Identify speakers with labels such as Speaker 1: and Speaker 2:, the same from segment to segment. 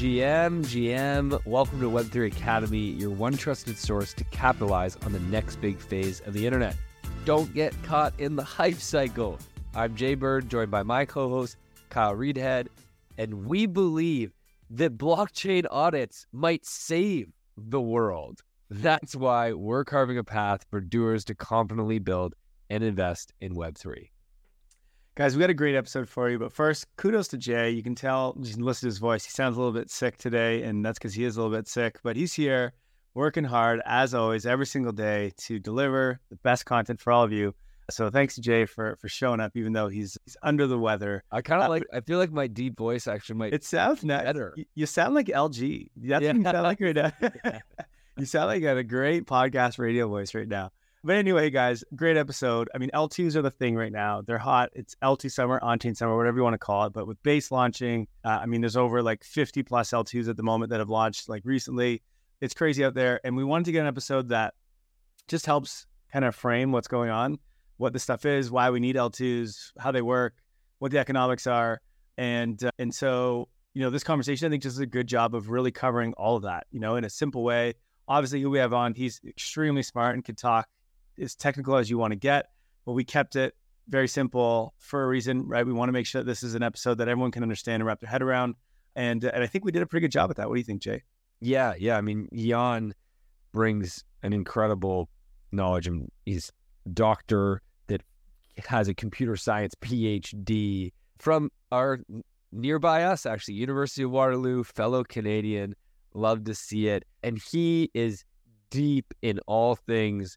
Speaker 1: GM, GM, welcome to Web3 Academy, your one trusted source to capitalize on the next big phase of the internet. Don't get caught in the hype cycle. I'm Jay Bird, joined by my co host, Kyle Reidhead, and we believe that blockchain audits might save the world. That's why we're carving a path for doers to confidently build and invest in Web3.
Speaker 2: Guys, we got a great episode for you. But first, kudos to Jay. You can tell, can listen to his voice. He sounds a little bit sick today, and that's because he is a little bit sick. But he's here working hard, as always, every single day to deliver the best content for all of you. So thanks to Jay for for showing up, even though he's he's under the weather.
Speaker 1: I kind of uh, like. I feel like my deep voice actually might.
Speaker 2: It sounds better. You, you sound like LG. That's yeah. what you sound like right now. you sound like you got a great podcast radio voice right now. But anyway, guys, great episode. I mean, L2s are the thing right now. They're hot. It's L2 summer, on-chain summer, whatever you want to call it. But with base launching, uh, I mean, there's over like 50 plus L2s at the moment that have launched like recently. It's crazy out there. And we wanted to get an episode that just helps kind of frame what's going on, what the stuff is, why we need L2s, how they work, what the economics are. And, uh, and so, you know, this conversation, I think, just does a good job of really covering all of that, you know, in a simple way. Obviously, who we have on, he's extremely smart and can talk as technical as you want to get, but we kept it very simple for a reason, right? We want to make sure that this is an episode that everyone can understand and wrap their head around. And, and I think we did a pretty good job at that. What do you think, Jay?
Speaker 1: Yeah, yeah. I mean, Jan brings an incredible knowledge, and he's doctor that has a computer science PhD from our nearby us, actually, University of Waterloo, fellow Canadian. Love to see it, and he is deep in all things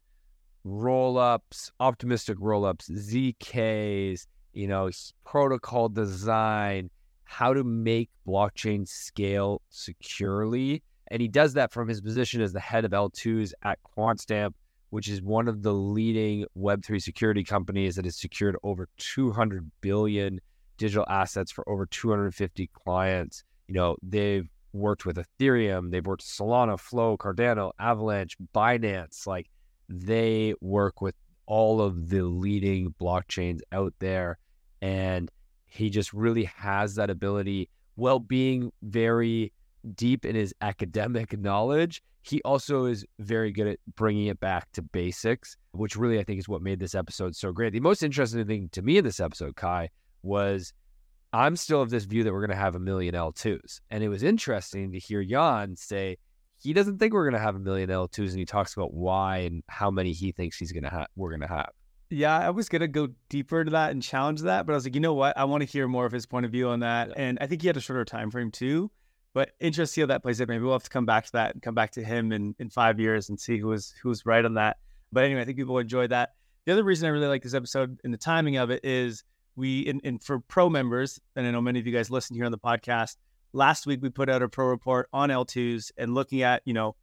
Speaker 1: roll ups, optimistic roll ups, ZKs, you know, protocol design, how to make blockchain scale securely. And he does that from his position as the head of L2s at Quantstamp, which is one of the leading Web3 security companies that has secured over 200 billion digital assets for over 250 clients. You know, they've worked with Ethereum, they've worked with Solana, Flow, Cardano, Avalanche, Binance. Like they work with all of the leading blockchains out there. And he just really has that ability while being very deep in his academic knowledge. He also is very good at bringing it back to basics, which really I think is what made this episode so great. The most interesting thing to me in this episode, Kyle, was I'm still of this view that we're going to have a million L2s. And it was interesting to hear Jan say, he doesn't think we're going to have a million L2s, and he talks about why and how many he thinks he's going to have. We're going to have.
Speaker 2: Yeah, I was gonna go deeper into that and challenge that, but I was like, you know what? I want to hear more of his point of view on that. Yeah. And I think he had a shorter time frame too. But interesting to how that plays out. Maybe we'll have to come back to that and come back to him in, in five years and see who was who was right on that. But anyway, I think people enjoyed that. The other reason I really like this episode and the timing of it is we and, for pro members, and I know many of you guys listen here on the podcast, last week we put out a pro report on L2s and looking at, you know,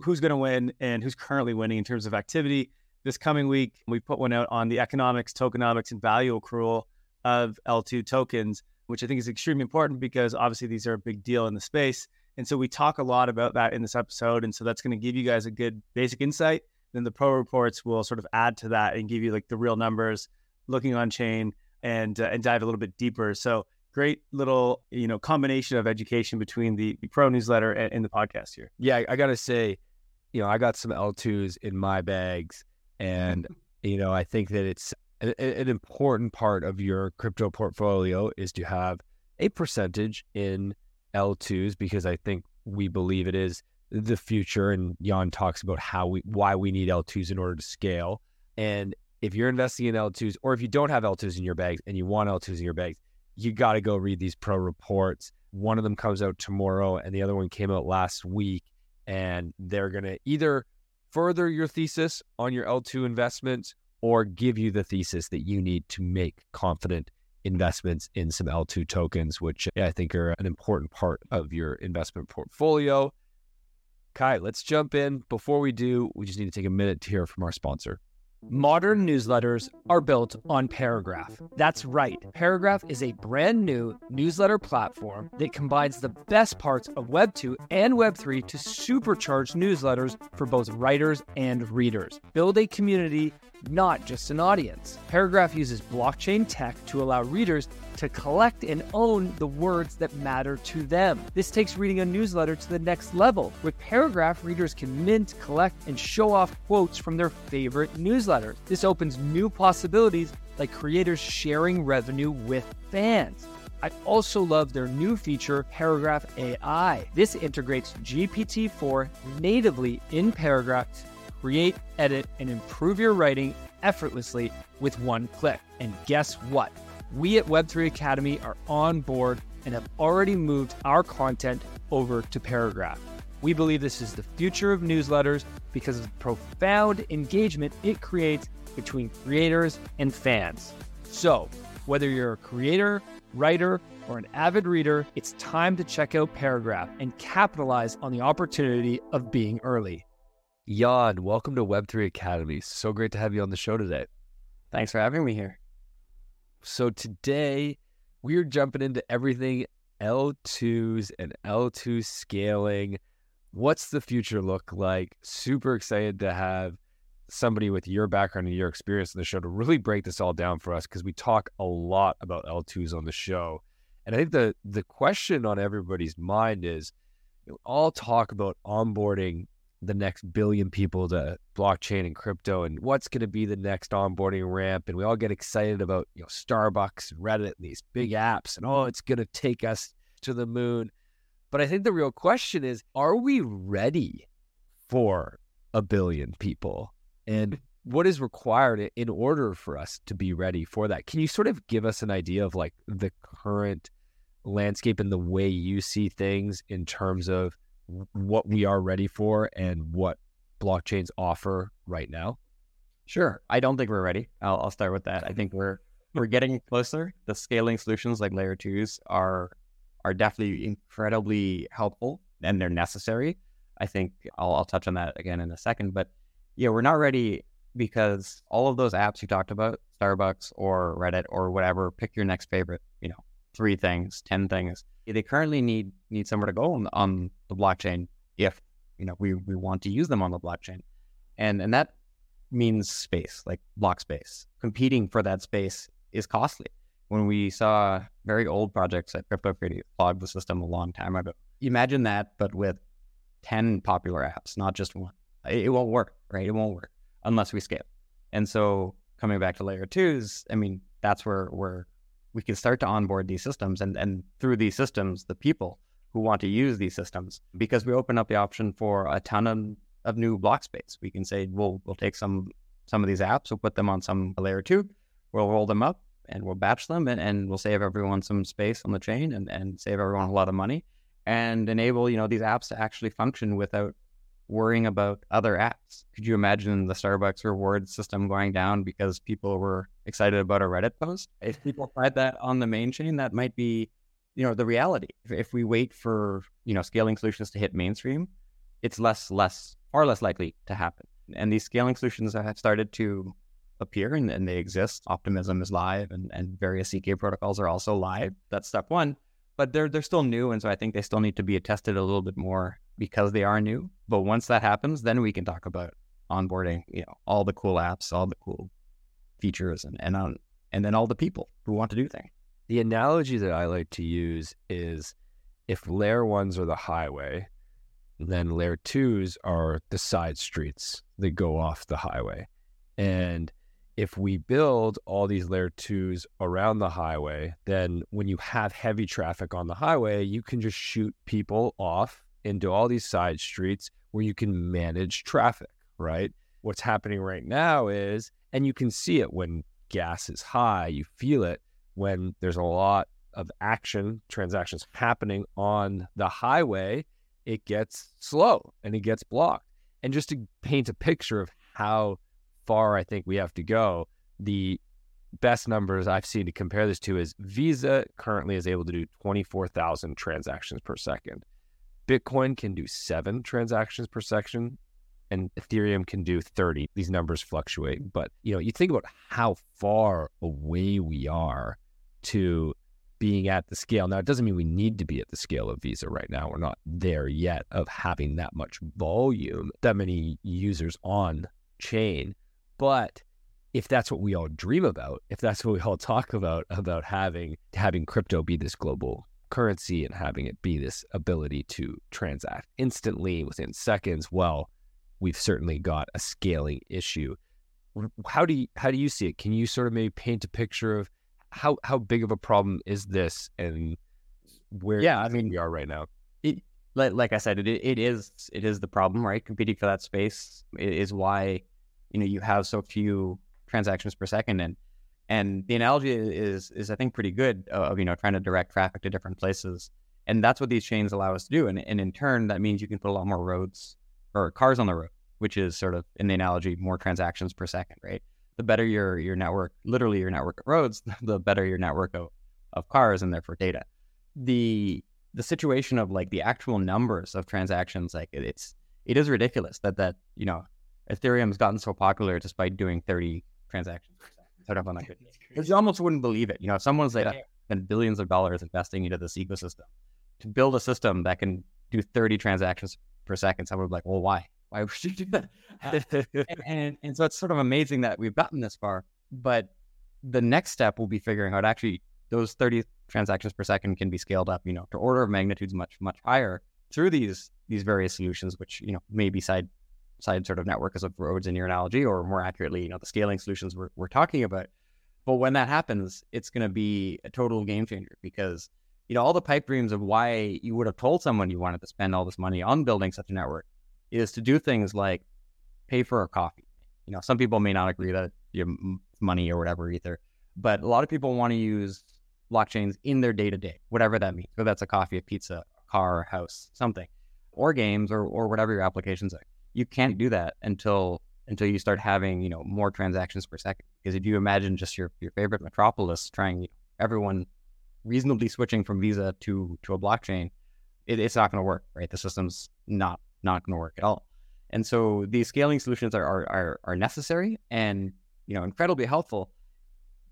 Speaker 2: who's going to win and who's currently winning in terms of activity. This coming week, we put one out on the economics, tokenomics, and value accrual of L2 tokens, which I think is extremely important because obviously these are a big deal in the space. And so we talk a lot about that in this episode. And so that's going to give you guys a good basic insight. Then the pro reports will sort of add to that and give you like the real numbers, looking on chain and uh, and dive a little bit deeper. So great little you know combination of education between the, the pro newsletter and, and, the podcast here.
Speaker 1: Yeah, I, I got to say, you know, I got some L2s in my bags, and you know, I think that it's an, an important part of your crypto portfolio is to have a percentage in L2s because I think we believe it is the future. And Jan talks about how we why we need L2s in order to scale. And if you're investing in L2s, or if you don't have L2s in your bags and you want L2s in your bags, you got to go read these pro reports. One of them comes out tomorrow, and the other one came out last week. And they're going to either further your thesis on your L2 investments or give you the thesis that you need to make confident investments in some L2 tokens, which I think are an important part of your investment portfolio. Kyle, let's jump in. Before we do, we just need to take a minute to hear from our sponsor.
Speaker 3: Modern newsletters are built on Paragraph. That's right, Paragraph is a brand new newsletter platform that combines the best parts of Web 2 and Web 3 to supercharge newsletters for both writers and readers. Build a community not just an audience. Paragraph uses blockchain tech to allow readers to collect and own the words that matter to them. This takes reading a newsletter to the next level. With Paragraph, readers can mint, collect, and show off quotes from their favorite newsletters. This opens new possibilities like creators sharing revenue with fans. I also love their new feature, Paragraph AI. This integrates GPT 4 natively in Paragraph create, edit, and improve your writing effortlessly with one click. And guess what? We at Web3 Academy are on board and have already moved our content over to Paragraph. We believe this is the future of newsletters because of the profound engagement it creates between creators and fans. So, whether you're a creator, writer, or an avid reader, it's time to check out Paragraph and capitalize on the opportunity of being early.
Speaker 1: Jan, welcome to Web3 Academy. So great to have you on the show today.
Speaker 2: Thanks for having me here.
Speaker 1: So, today we're jumping into everything L2s and L2 scaling. What's the future look like? Super excited to have somebody with your background and your experience in the show to really break this all down for us because we talk a lot about L2s on the show. And I think the the question on everybody's mind is you know, all talk about onboarding the next billion people to blockchain and crypto and what's going to be the next onboarding ramp. And we all get excited about you know Starbucks and Reddit and these big apps and oh it's going to take us to the moon. But I think the real question is are we ready for a billion people? And what is required in order for us to be ready for that? Can you sort of give us an idea of like the current landscape and the way you see things in terms of what we are ready for and what blockchains offer right now?
Speaker 4: Sure. I don't think we're ready. I'll, I'll start with that. I think we're we're getting closer. The scaling solutions like layer twos are are definitely incredibly helpful and they're necessary. I think I'll, I'll touch on that again in a second. But yeah, we're not ready because all of those apps you talked about, Starbucks or Reddit or whatever, pick your next favorite, you know, three things, ten things. They currently need need somewhere to go on, on the blockchain if you know we we want to use them on the blockchain, and and that means space, like block space. Competing for that space is costly. When we saw very old projects at CryptoKitties clog the system a long time ago, imagine that, but with ten popular apps, not just one. It, it won't work, right? It won't work unless we scale. And so coming back to layer twos, I mean, that's where where we can start to onboard these systems and, and through these systems, the people who want to use these systems, because we open up the option for a ton of, of new block space. We can say, we'll, we'll take some, some of these apps, we'll put them on some layer two, we'll roll them up and we'll batch them and, and we'll save everyone some space on the chain and, and save everyone a lot of money and enable, you know, these apps to actually function without worrying about other apps. Could you imagine the Starbucks reward system going down because people were excited about a Reddit post? If people tried that on the main chain, that might be, you know, the reality. If, if we wait for, you know, scaling solutions to hit mainstream, it's less, less, far less likely to happen. And these scaling solutions have started to appear and, and they exist. Optimism is live and, and various ZK protocols are also live. That's step one. But they're they're still new, and so I think they still need to be tested a little bit more because they are new. But once that happens, then we can talk about onboarding, you know, all the cool apps, all the cool features, and and on, and then all the people who want to do things.
Speaker 1: The analogy that I like to use is if layer ones are the highway, then layer twos are the side streets that go off the highway. And if we build all these layer twos around the highway, then when you have heavy traffic on the highway, you can just shoot people off into all these side streets where you can manage traffic, right? What's happening right now is, and you can see it when gas is high, you feel it when there's a lot of action, transactions happening on the highway, it gets slow and it gets blocked. And just to paint a picture of how far I think we have to go, the best numbers I've seen to compare this to is Visa currently is able to do 24,000 transactions per second. Bitcoin can do seven transactions per second and Ethereum can do 30. These numbers fluctuate, but you know, you think about how far away we are to being at the scale. Now, it doesn't mean we need to be at the scale of Visa right now. We're not there yet of having that much volume, that many users on chain. But if that's what we all dream about, if that's what we all talk about, about having having crypto be this global currency and having it be this ability to transact instantly within seconds, well, we've certainly got a scaling issue. How do you how do you see it? Can you sort of maybe paint a picture of how how big of a problem is this and where
Speaker 4: yeah, I mean
Speaker 1: we are right now?
Speaker 4: It like, like I said, it it is it is the problem, right? Competing for that space is why you know you have so few transactions per second, and and the analogy is is I think pretty good uh, of you know trying to direct traffic to different places, and that's what these chains allow us to do, and and in turn that means you can put a lot more roads or cars on the road, which is sort of in the analogy more transactions per second, right? The better your your network, literally your network of roads, the better your network of, of cars and therefore data. The the situation of like the actual numbers of transactions, like it's it is ridiculous that that you know Ethereum's gotten so popular despite doing 30 transactions. Sort of on you almost wouldn't believe it. You know, someone's like spent billions of dollars investing into this ecosystem to build a system that can do 30 transactions per second, someone would be like, well, why? Why would you do that? Uh, and, and, and so it's sort of amazing that we've gotten this far. But the next step will be figuring out actually those 30 transactions per second can be scaled up, you know, to order of magnitudes much, much higher through these these various solutions, which, you know, maybe side side sort of network as of roads in your analogy, or more accurately, you know, the scaling solutions we're, we're talking about. But when that happens, it's going to be a total game changer because you know, all the pipe dreams of why you would have told someone you wanted to spend all this money on building such a network is to do things like pay for a coffee. You know, some people may not agree that you know, money or whatever either, but a lot of people want to use blockchains in their day to day, whatever that means. Whether that's a coffee, a pizza, a car, a house, something, or games, or or whatever your applications are. You can't do that until until you start having you know more transactions per second. Because if you imagine just your your favorite metropolis trying you know, everyone reasonably switching from Visa to to a blockchain, it, it's not going to work, right? The system's not not going to work at all. And so these scaling solutions are, are are are necessary and you know incredibly helpful.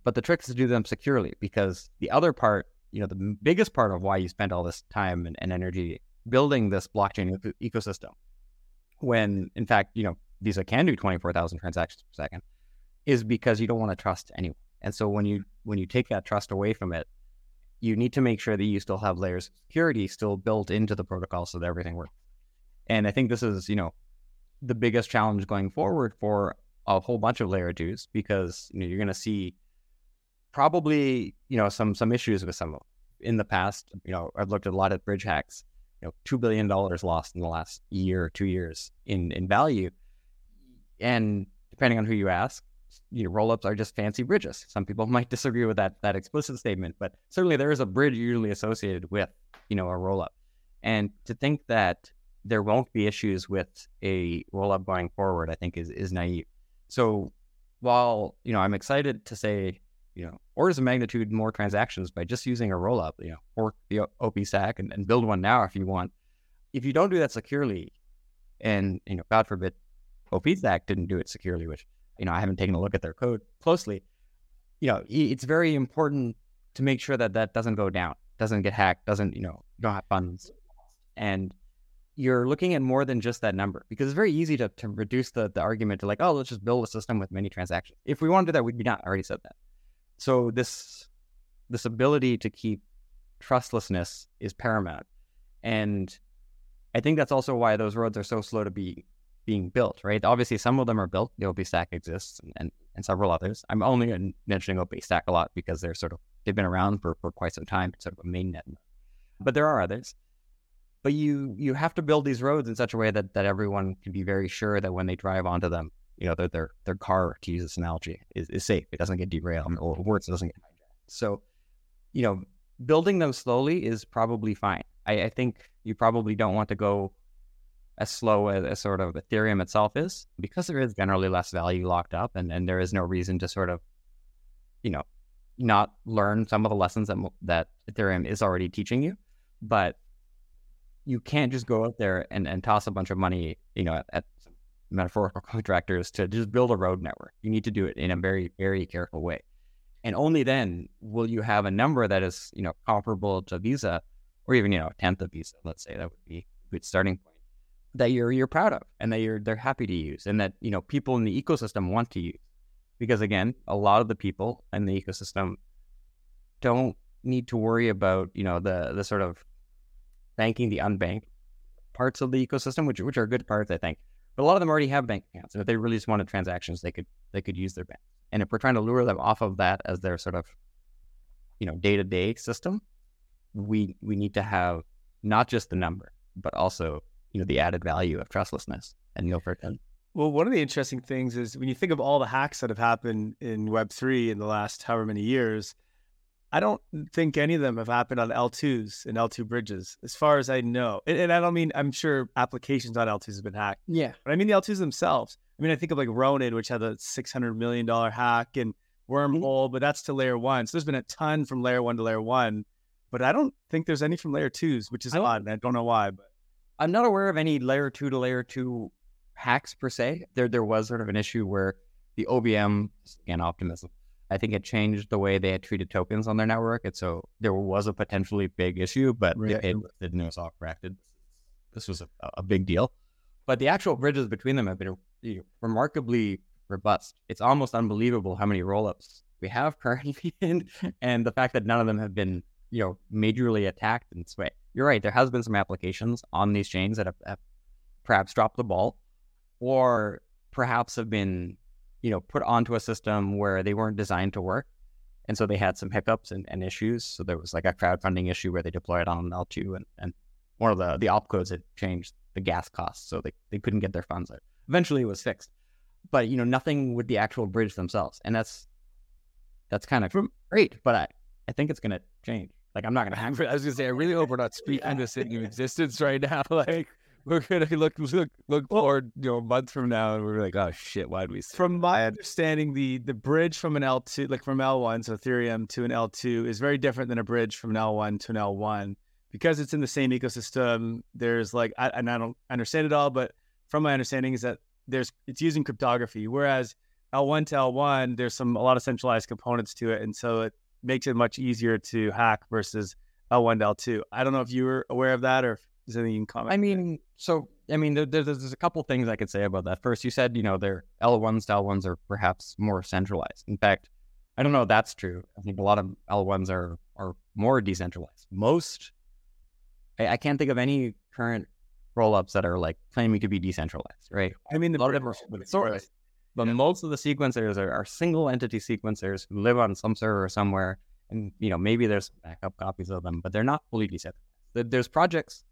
Speaker 4: But the trick is to do them securely because the other part, you know, the biggest part of why you spend all this time and, and energy building this blockchain ecosystem, when in fact, you know, Visa can do 24,000 transactions per second, is because you don't want to trust anyone. And so when you mm-hmm. when you take that trust away from it, you need to make sure that you still have layers of security still built into the protocol so that everything works. And I think this is, you know, the biggest challenge going forward for a whole bunch of layer twos because you know you're going to see probably you know some some issues with some of them. in the past. You know, I've looked at a lot of bridge hacks. You know, two billion dollars lost in the last year or two years in in value, and depending on who you ask, you know, rollups are just fancy bridges. Some people might disagree with that that explicit statement, but certainly there is a bridge usually associated with you know a rollup. And to think that there won't be issues with a rollup going forward, I think is is naive. So while you know I'm excited to say you know orders of magnitude more transactions by just using a rollup, you know, or the OP stack and, and build one now if you want. If you don't do that securely, and you know, God forbid, OP stack didn't do it securely, which you know, I haven't taken a look at their code closely. You know, it's very important to make sure that that doesn't go down, doesn't get hacked, doesn't, you know, don't have funds. And you're looking at more than just that number because it's very easy to, to reduce the, the argument to like, oh, let's just build a system with many transactions. If we want to do that, we'd be done. I already said that. So this this ability to keep trustlessness is paramount. And I think that's also why those roads are so slow to be being built, right? Obviously, some of them are built. The OP stack exists, and, and, and several others. I'm only mentioning OP stack a lot because they're sort of they've been around for, for quite some time, sort of a mainnet. But there are others. But you you have to build these roads in such a way that that everyone can be very sure that when they drive onto them, you know, their their their car, to use this analogy, is, is safe. It doesn't get derailed, or worse, it doesn't get hijacked. So, you know, building them slowly is probably fine. I, I think you probably don't want to go as slow as, as, sort of Ethereum itself is, because there is generally less value locked up, and, and there is no reason to sort of, you know, not learn some of the lessons that that Ethereum is already teaching you. But you can't just go out there and, and toss a bunch of money, you know, at, at metaphorical contractors to just build a road network. You need to do it in a very, very careful way. And only then will you have a number that is, you know, comparable to Visa or even, you know, a tenth of Visa, let's say that would be a good starting point that you're you're proud of and that you're they're happy to use and that you know people in the ecosystem want to use because again, a lot of the people in the ecosystem don't need to worry about you know the the sort of banking the unbanked parts of the ecosystem, which which are good parts, I think. But a lot of them already have bank accounts, and if they really just wanted transactions, they could they could use their bank. And if we're trying to lure them off of that as their sort of you know day to day system, we we need to have not just the number, but also you know the added value of trustlessness and no pretend.
Speaker 2: Well, one of the interesting things is when you think of all the hacks that have happened in Web three in the last however many years, I don't think any of them have happened on L2s and L2 bridges, as far as I know. And, and I don't mean, I'm sure applications on L2s have been hacked.
Speaker 3: Yeah.
Speaker 2: But I mean the L2s themselves. I mean, I think of like Ronin, which had a $600 million hack and mm-hmm. Wormhole, but that's to layer one. So there's been a ton from layer one to layer one, but I don't think there's any from layer twos, which is odd. and I don't know why, but
Speaker 4: I'm not aware of any layer two to layer two hacks per se. There there was sort of an issue where the OVM again optimism. I think it changed the way they had treated tokens on their network, and so there was a potentially big issue, but they
Speaker 2: Right.
Speaker 4: paid with it and it was all corrected. This was a, a big deal, but the actual bridges between them have been you know, remarkably robust. It's almost unbelievable how many rollups we have currently, and and the fact that none of them have been you know majorly attacked in this way. You're right. There has been some applications on these chains that have, have perhaps dropped the ball, or perhaps have been you know put onto a system where they weren't designed to work, and so they had some hiccups and, and issues. So there was like a crowdfunding issue where they deployed on L2, and, and one of the the opcodes had changed the gas costs, so they, they couldn't get their funds out. Eventually, it was fixed, but you know nothing with the actual bridge themselves, and that's that's kind of hmm. great. But I I think it's gonna change. Like I'm not gonna hack.
Speaker 1: I was gonna say, I really hope we're not speaking this into existence right now. Like we're gonna look look look forward, you know, a month from now, and we're like, oh shit, why did we?
Speaker 2: From my understanding, the the bridge from an L2, like from L1, so Ethereum to an L2, is very different than a bridge from an L1 to an L1 because it's in the same ecosystem. There's like, I, and I don't understand it all, but from my understanding is that there's it's using cryptography, whereas L1 to L1, there's some a lot of centralized components to it, and so it makes it much easier to hack versus L1 to L2. I don't know if you were aware of that or if there's anything you can comment.
Speaker 4: I mean, so I mean, there, there's, there's a couple things I could say about that. First, you said you know their L1s to L1s are perhaps more centralized. In fact, I don't know if that's true. I think a lot of L1s are are more decentralized. Most, I, I can't think of any current rollups that are like claiming to be decentralized, right?
Speaker 2: I mean, the
Speaker 4: a lot of them are
Speaker 2: bridge-
Speaker 4: open source, but most of the sequencers are, are single entity sequencers who live on some server somewhere, and you know maybe there's backup copies of them, but they're not fully decentralized. There's projects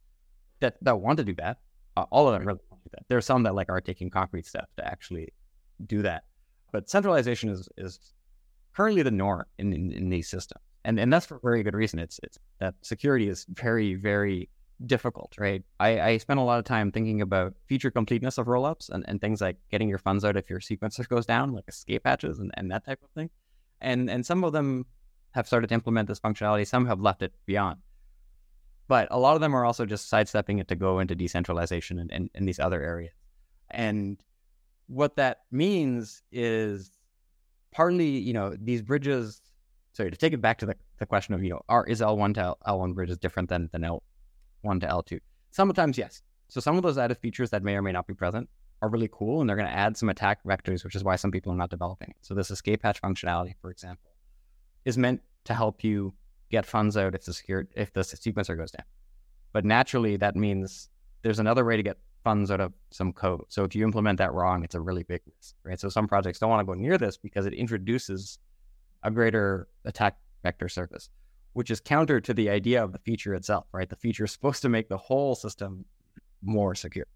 Speaker 4: that that want to do that. Uh, all of them really want to do that. There's some that like are taking concrete steps to actually do that, but centralization is is currently the norm in, in, in these systems, and and that's for very good reason. It's it's that security is very very difficult, right? I, I spent a lot of time thinking about feature completeness of rollups and, and things like getting your funds out if your sequencer goes down, like escape hatches and, and that type of thing. And and some of them have started to implement this functionality, some have left it beyond. But a lot of them are also just sidestepping it to go into decentralization and, these other areas. And what that means is partly, you know, these bridges sorry, to take it back to the, the question of, you know, are is L1 to L, L1 bridges different than, than L1 to L2? Sometimes yes. So some of those added features that may or may not be present are really cool and they're going to add some attack vectors, which is why some people are not developing it. So this escape hatch functionality, for example, is meant to help you get funds out if the secure if the sequencer goes down. But naturally that means there's another way to get funds out of some code. So if you implement that wrong, it's a really big risk, right? So some projects don't want to go near this because it introduces a greater attack vector surface, which is counter to the idea of the feature itself, right? The feature is supposed to make the whole system more secure.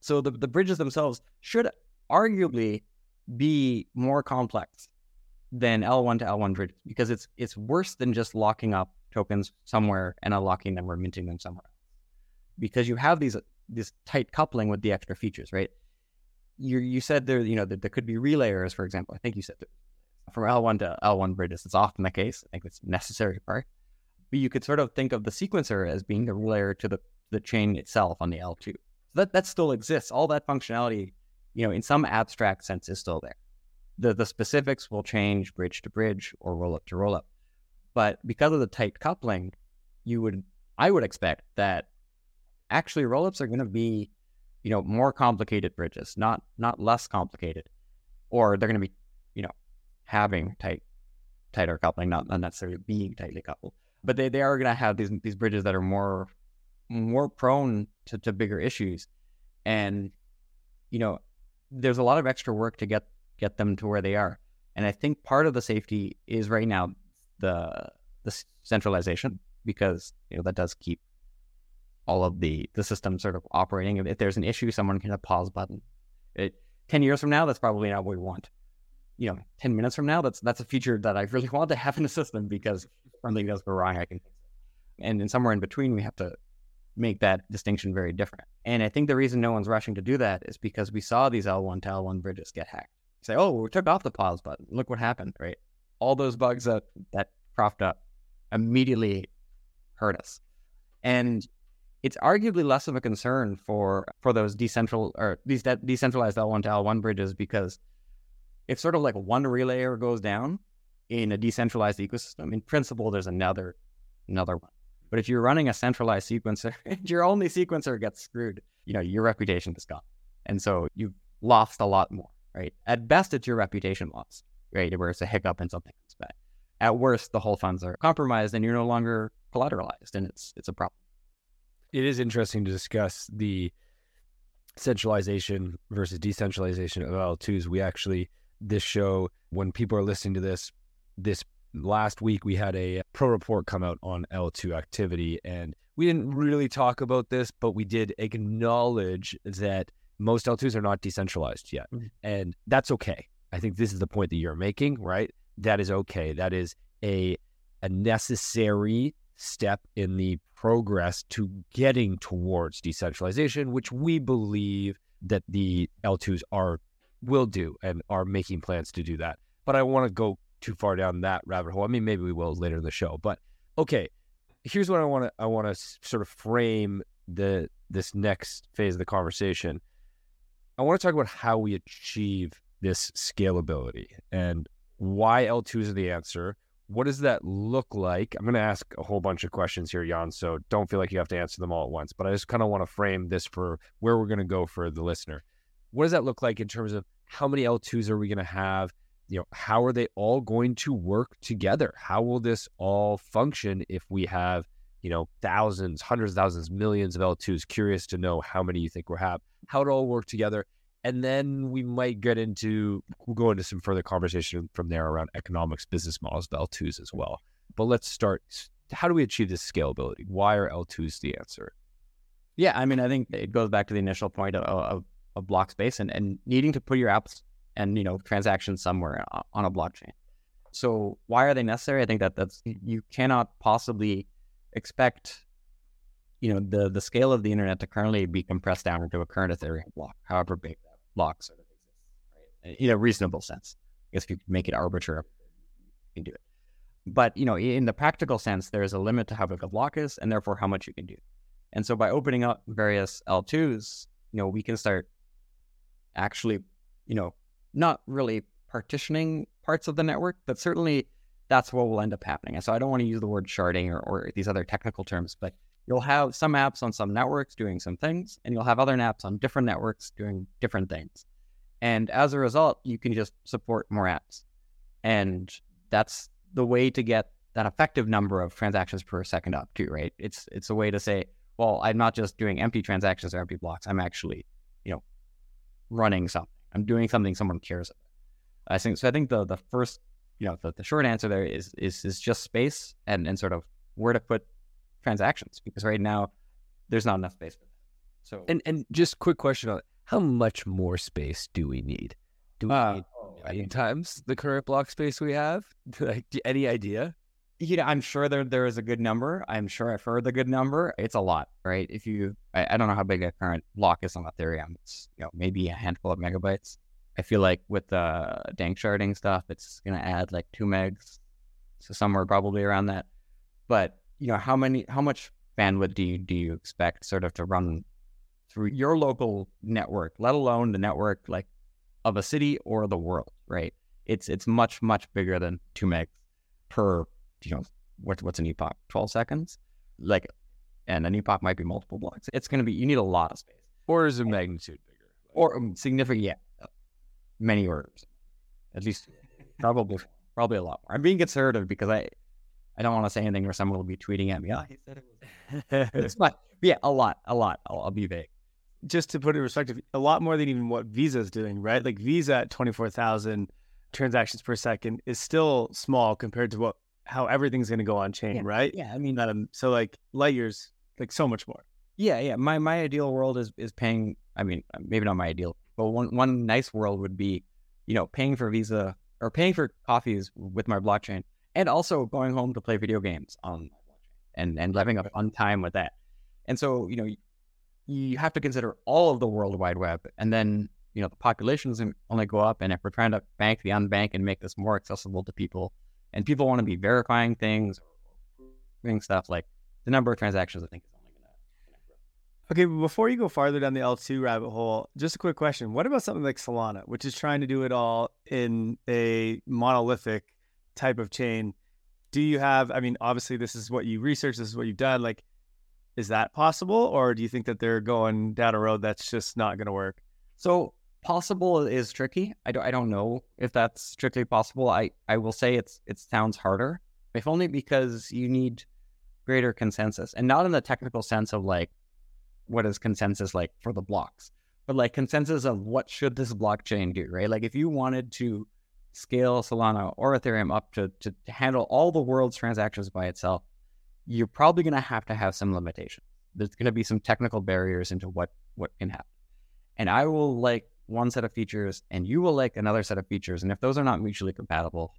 Speaker 4: So the, the bridges themselves should arguably be more complex than L1 to L1 bridges because it's it's worse than just locking up tokens somewhere and unlocking them or minting them somewhere else. Because you have these this tight coupling with the extra features, right? You you said there you know that there could be relayers, for example. I think you said that from L1 to L1 bridges. It's often the case. I think it's necessary part. But you could sort of think of the sequencer as being the relayer to the the chain itself on the L2. So that that still exists. All that functionality, you know, in some abstract sense, is still there. The the specifics will change bridge to bridge or roll up to roll up. But because of the tight coupling, you would I would expect that actually rollups are going to be, you know, more complicated bridges, not not less complicated, or they're going to be, you know, having tight tighter coupling, not, not necessarily being tightly coupled. But they, they are gonna have these these bridges that are more more prone to, to bigger issues. And, you know, there's a lot of extra work to get get them to where they are. And I think part of the safety is right now the the centralization because you know that does keep all of the the system sort of operating. If, if there's an issue, someone can hit a pause button. It, Ten years from now, that's probably not what we want. You know, ten minutes from now, that's that's a feature that I really want to have in the system because something does go wrong, I can. And then somewhere in between, we have to make that distinction very different. And I think the reason no one's rushing to do that is because we saw these L1 to L1 bridges get hacked. Say, oh, we took off the pause button. Look what happened, right? All those bugs that that cropped up immediately hurt us. And it's arguably less of a concern for for those decentral or these de- decentralized L1 to L1 bridges because if sort of like one relay goes down in a decentralized ecosystem, in principle, there's another another one. But if you're running a centralized sequencer and your only sequencer gets screwed, you know, your reputation is gone. And so you've lost a lot more, right? At best, it's your reputation loss, right? Where it's a hiccup and something comes back. At worst, the whole funds are compromised and you're no longer collateralized and it's it's a problem.
Speaker 1: It is interesting to discuss the centralization versus decentralization of L2s. We actually, this show, when people are listening to this, this last week we had a pro report come out on L2 activity, and we didn't really talk about this, but we did acknowledge that most L2s are not decentralized yet. Mm-hmm. And that's okay. I think this is the point that you're making, right? That is okay. That is a a necessary step in the progress to getting towards decentralization, which we believe that the L2s are will do and are making plans to do that. But I want to go too far down that rabbit hole. I mean, maybe we will later in the show. But okay, here's what I want to I want to sort of frame the this next phase of the conversation. I want to talk about how we achieve this scalability and why L2s are the answer. What does that look like? I'm going to ask a whole bunch of questions here, Jan. So don't feel like you have to answer them all at once. But I just kind of want to frame this for where we're going to go for the listener. What does that look like in terms of how many L2s are we going to have? you know, how are they all going to work together? How will this all function if we have, you know, thousands, hundreds of thousands, millions of L2s? Curious to know how many you think we'll have, how it all work together. And then we might get into, we'll go into some further conversation from there around economics, business models of L2s as well. But let's start. How do we achieve this scalability? Why are L2s the answer?
Speaker 4: Yeah, I mean, I think it goes back to the initial point of, of, of block space and, and needing to put your apps and you know transactions somewhere on a blockchain. So why are they necessary? I think that that's you cannot possibly expect you know the the scale of the internet to currently be compressed down into a current Ethereum block, however big that block sort of exists, right? In a reasonable sense. I guess if you make it arbitrary, you can do it. But you know, in the practical sense, there is a limit to how big a block is, and therefore how much you can do. And so by opening up various L2s, you know, we can start actually, you know, not really partitioning parts of the network, but certainly that's what will end up happening. And so I don't want to use the word sharding or, or these other technical terms, but you'll have some apps on some networks doing some things, and you'll have other apps on different networks doing different things. And as a result, you can just support more apps. And that's the way to get that effective number of transactions per second up too, right? It's it's a way to say, well, I'm not just doing empty transactions or empty blocks. I'm actually, you know, running something. I'm doing something someone cares about. I think so. I think the the first, you know, the, the short answer there is is is just space and and sort of where to put transactions because right now there's not enough space for that. So
Speaker 1: and and just quick question on how much more space do we need? Do we uh, need oh, times the current block space we have? like, any idea?
Speaker 4: you know, I'm sure there there is a good number. I'm sure I've heard the good number. It's a lot, right? If you, I, I don't know how big a current block is on Ethereum. It's you know maybe a handful of megabytes. I feel like with the danksharding stuff, it's gonna add like two megs, so somewhere probably around that. But you know, how many, how much bandwidth do you do you expect sort of to run through your local network, let alone the network like of a city or the world, right? It's it's much much bigger than two megs per you know, what, what's an epoch? 12 seconds? Like, and an epoch might be multiple blocks. It's going to be, you need a lot of space.
Speaker 1: Orders of magnitude bigger.
Speaker 4: Or um, significant, yeah. Many orders. At least. Probably, probably a lot more. I'm being conservative because I, I don't want to say anything where someone will be tweeting at me. Oh, he said it was. it's fine. Yeah, a lot, a lot. I'll, I'll be vague.
Speaker 2: Just to put it in perspective, a lot more than even what Visa is doing, right? Like Visa at 24,000 transactions per second is still small compared to what how everything's going to go on chain,
Speaker 4: Yeah.
Speaker 2: right?
Speaker 4: Yeah, I mean,
Speaker 2: Um, so like light years, like so much more.
Speaker 4: Yeah, yeah. My my ideal world is is paying. I mean, maybe not my ideal, but one one nice world would be, you know, paying for Visa or paying for coffees with my blockchain, and also going home to play video games on and and having a fun time with that. And so, you know, you, have to consider all of the World Wide Web, and then you know the population is only go up. And if we're trying to bank the unbank and make this more accessible to people, and people want to be verifying things or doing stuff like the number of transactions, I think is only going to
Speaker 2: Okay, before you go farther down the L2 rabbit hole, just a quick question. What about something like Solana, which is trying to do it all in a monolithic type of chain? Do you have, I mean, obviously, this is what you research, this is what you've done. Like, is that possible? Or do you think that they're going down a road that's just not going to work?
Speaker 4: So possible is tricky. I don't, I don't know if that's strictly possible. I, I will say it's it sounds harder, if only because you need greater consensus, and not in the technical sense of like what is consensus like for the blocks, but like consensus of what should this blockchain do, right? Like if you wanted to scale Solana or Ethereum up to to handle all the world's transactions by itself, you're probably going to have to have some limitations. There's going to be some technical barriers into what what can happen and I will like one set of features and you will like another set of features. And if those are not mutually compatible,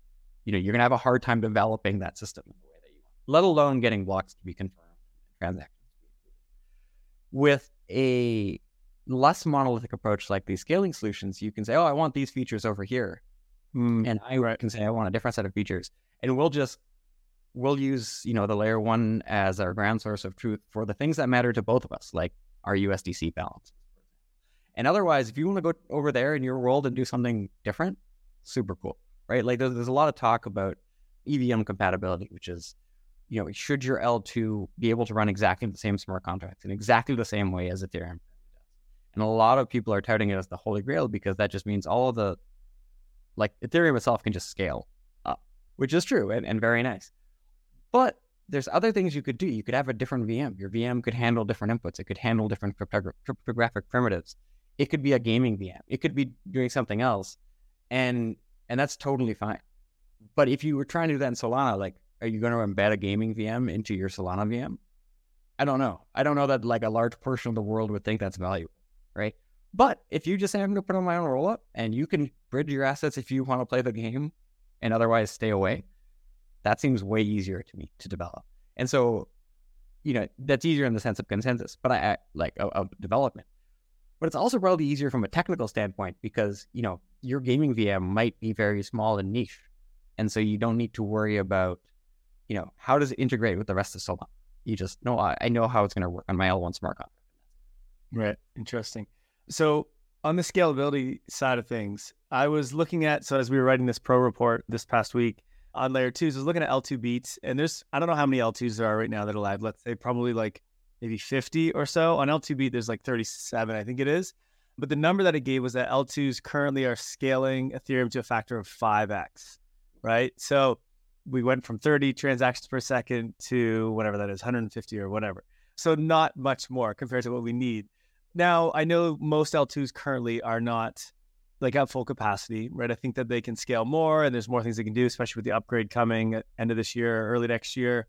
Speaker 4: you know, you're gonna have a hard time developing that system in the way that you want, let alone getting blocks to be confirmed, transactions. To be included. With a less monolithic approach like these scaling solutions, you can say, Oh, I want these features over here. Hmm, and I
Speaker 2: Right.
Speaker 4: can say I want a different set of features. And we'll just we'll use, you know, the layer one as our ground source of truth for the things that matter to both of us, like our USDC balance. And otherwise, if you want to go over there in your world and do something different, super cool, right? Like there's, there's a lot of talk about EVM compatibility, which is, you know, should your L2 be able to run exactly the same smart contracts in exactly the same way as Ethereum? And a lot of people are touting it as the holy grail because that just means all of the, like Ethereum itself can just scale up, which is true and, and very nice. But there's other things you could do. You could have a different VM. Your VM could handle different inputs. It could handle different cryptogra- cryptographic primitives. It could be a gaming VM. It could be doing something else, and and that's totally fine. But if you were trying to do that in Solana, like, are you going to embed a gaming VM into your Solana VM? I don't know. I don't know that like a large portion of the world would think that's valuable, right? But if you just going to put on my own rollup and you can bridge your assets if you want to play the game and otherwise stay away, that seems way easier to me to develop. And so, you know, that's easier in the sense of consensus, but I, like of development. But it's also probably easier from a technical standpoint because you know your gaming VM might be very small and niche, and so you don't need to worry about, you know, how does it integrate with the rest of Solana. You just know I, I know how it's going to work on my L1 smart contract.
Speaker 2: Right. Interesting. So on the scalability side of things, I was looking at so as we were writing this pro report this past week on layer twos, I was looking at L2 beats, and there's I don't know how many L2s there are right now that are live. Let's say probably like maybe 50 or so. On L2BEAT, there's like 37, I think it is. But the number that it gave was that L2s currently are scaling Ethereum to a factor of 5x, right? So we went from 30 transactions per second to whatever that is, 150 or whatever. So not much more compared to what we need. Now, I know most L2s currently are not like at full capacity, right? I think that they can scale more and there's more things they can do, especially with the upgrade coming at end of this year, early next year.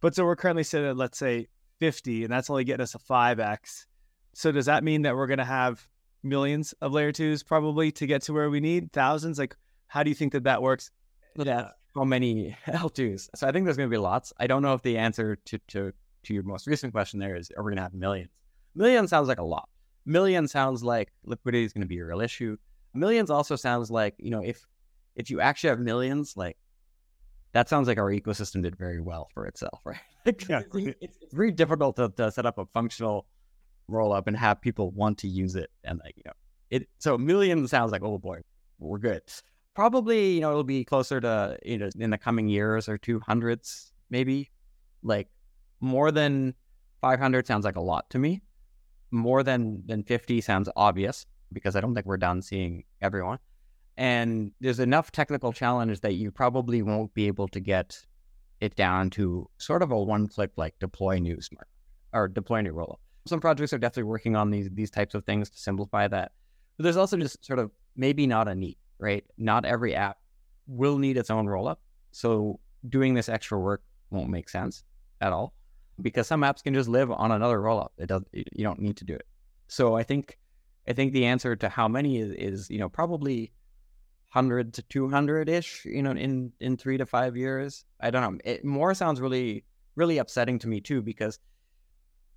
Speaker 2: But so we're currently sitting at, let's say, 50, and that's only getting us a 5x. So does that mean that we're going to have millions of layer twos probably to get to where we need? Thousands? Like, how do you think that that works?
Speaker 4: Yeah. How many L2s? So I think there's going to be lots. I don't know if the answer to, to, to your most recent question there is, are we going to have millions? Million sounds like a lot. Million sounds like liquidity is going to be a real issue. Millions also sounds like, you know, if if you actually have millions, like that sounds like our ecosystem did very well for itself, right?
Speaker 2: Yeah.
Speaker 4: it's, it's, very difficult to, to set up a functional roll up and have people want to use it. And like, you know, it so millions sounds like, oh boy, we're good. Probably, you know, it'll be closer to, you know, in the coming years or two hundreds, maybe. Like more than 500 sounds like a lot to me. More than than 50 sounds obvious because I don't think we're done seeing everyone. And there's enough technical challenge that you probably won't be able to get it down to sort of a one click like deploy new smart or deploy new rollup. Some projects are definitely working on these these types of things to simplify that. But there's also just sort of maybe not a need, right? Not every app will need its own rollup. So doing this extra work won't make sense at all because some apps can just live on another rollup. It does you don't need to do it. So I think I think the answer to how many is, is you know probably 100 to 200 ish you know in in 3 to 5 years. I don't know. It more sounds really really upsetting to me too because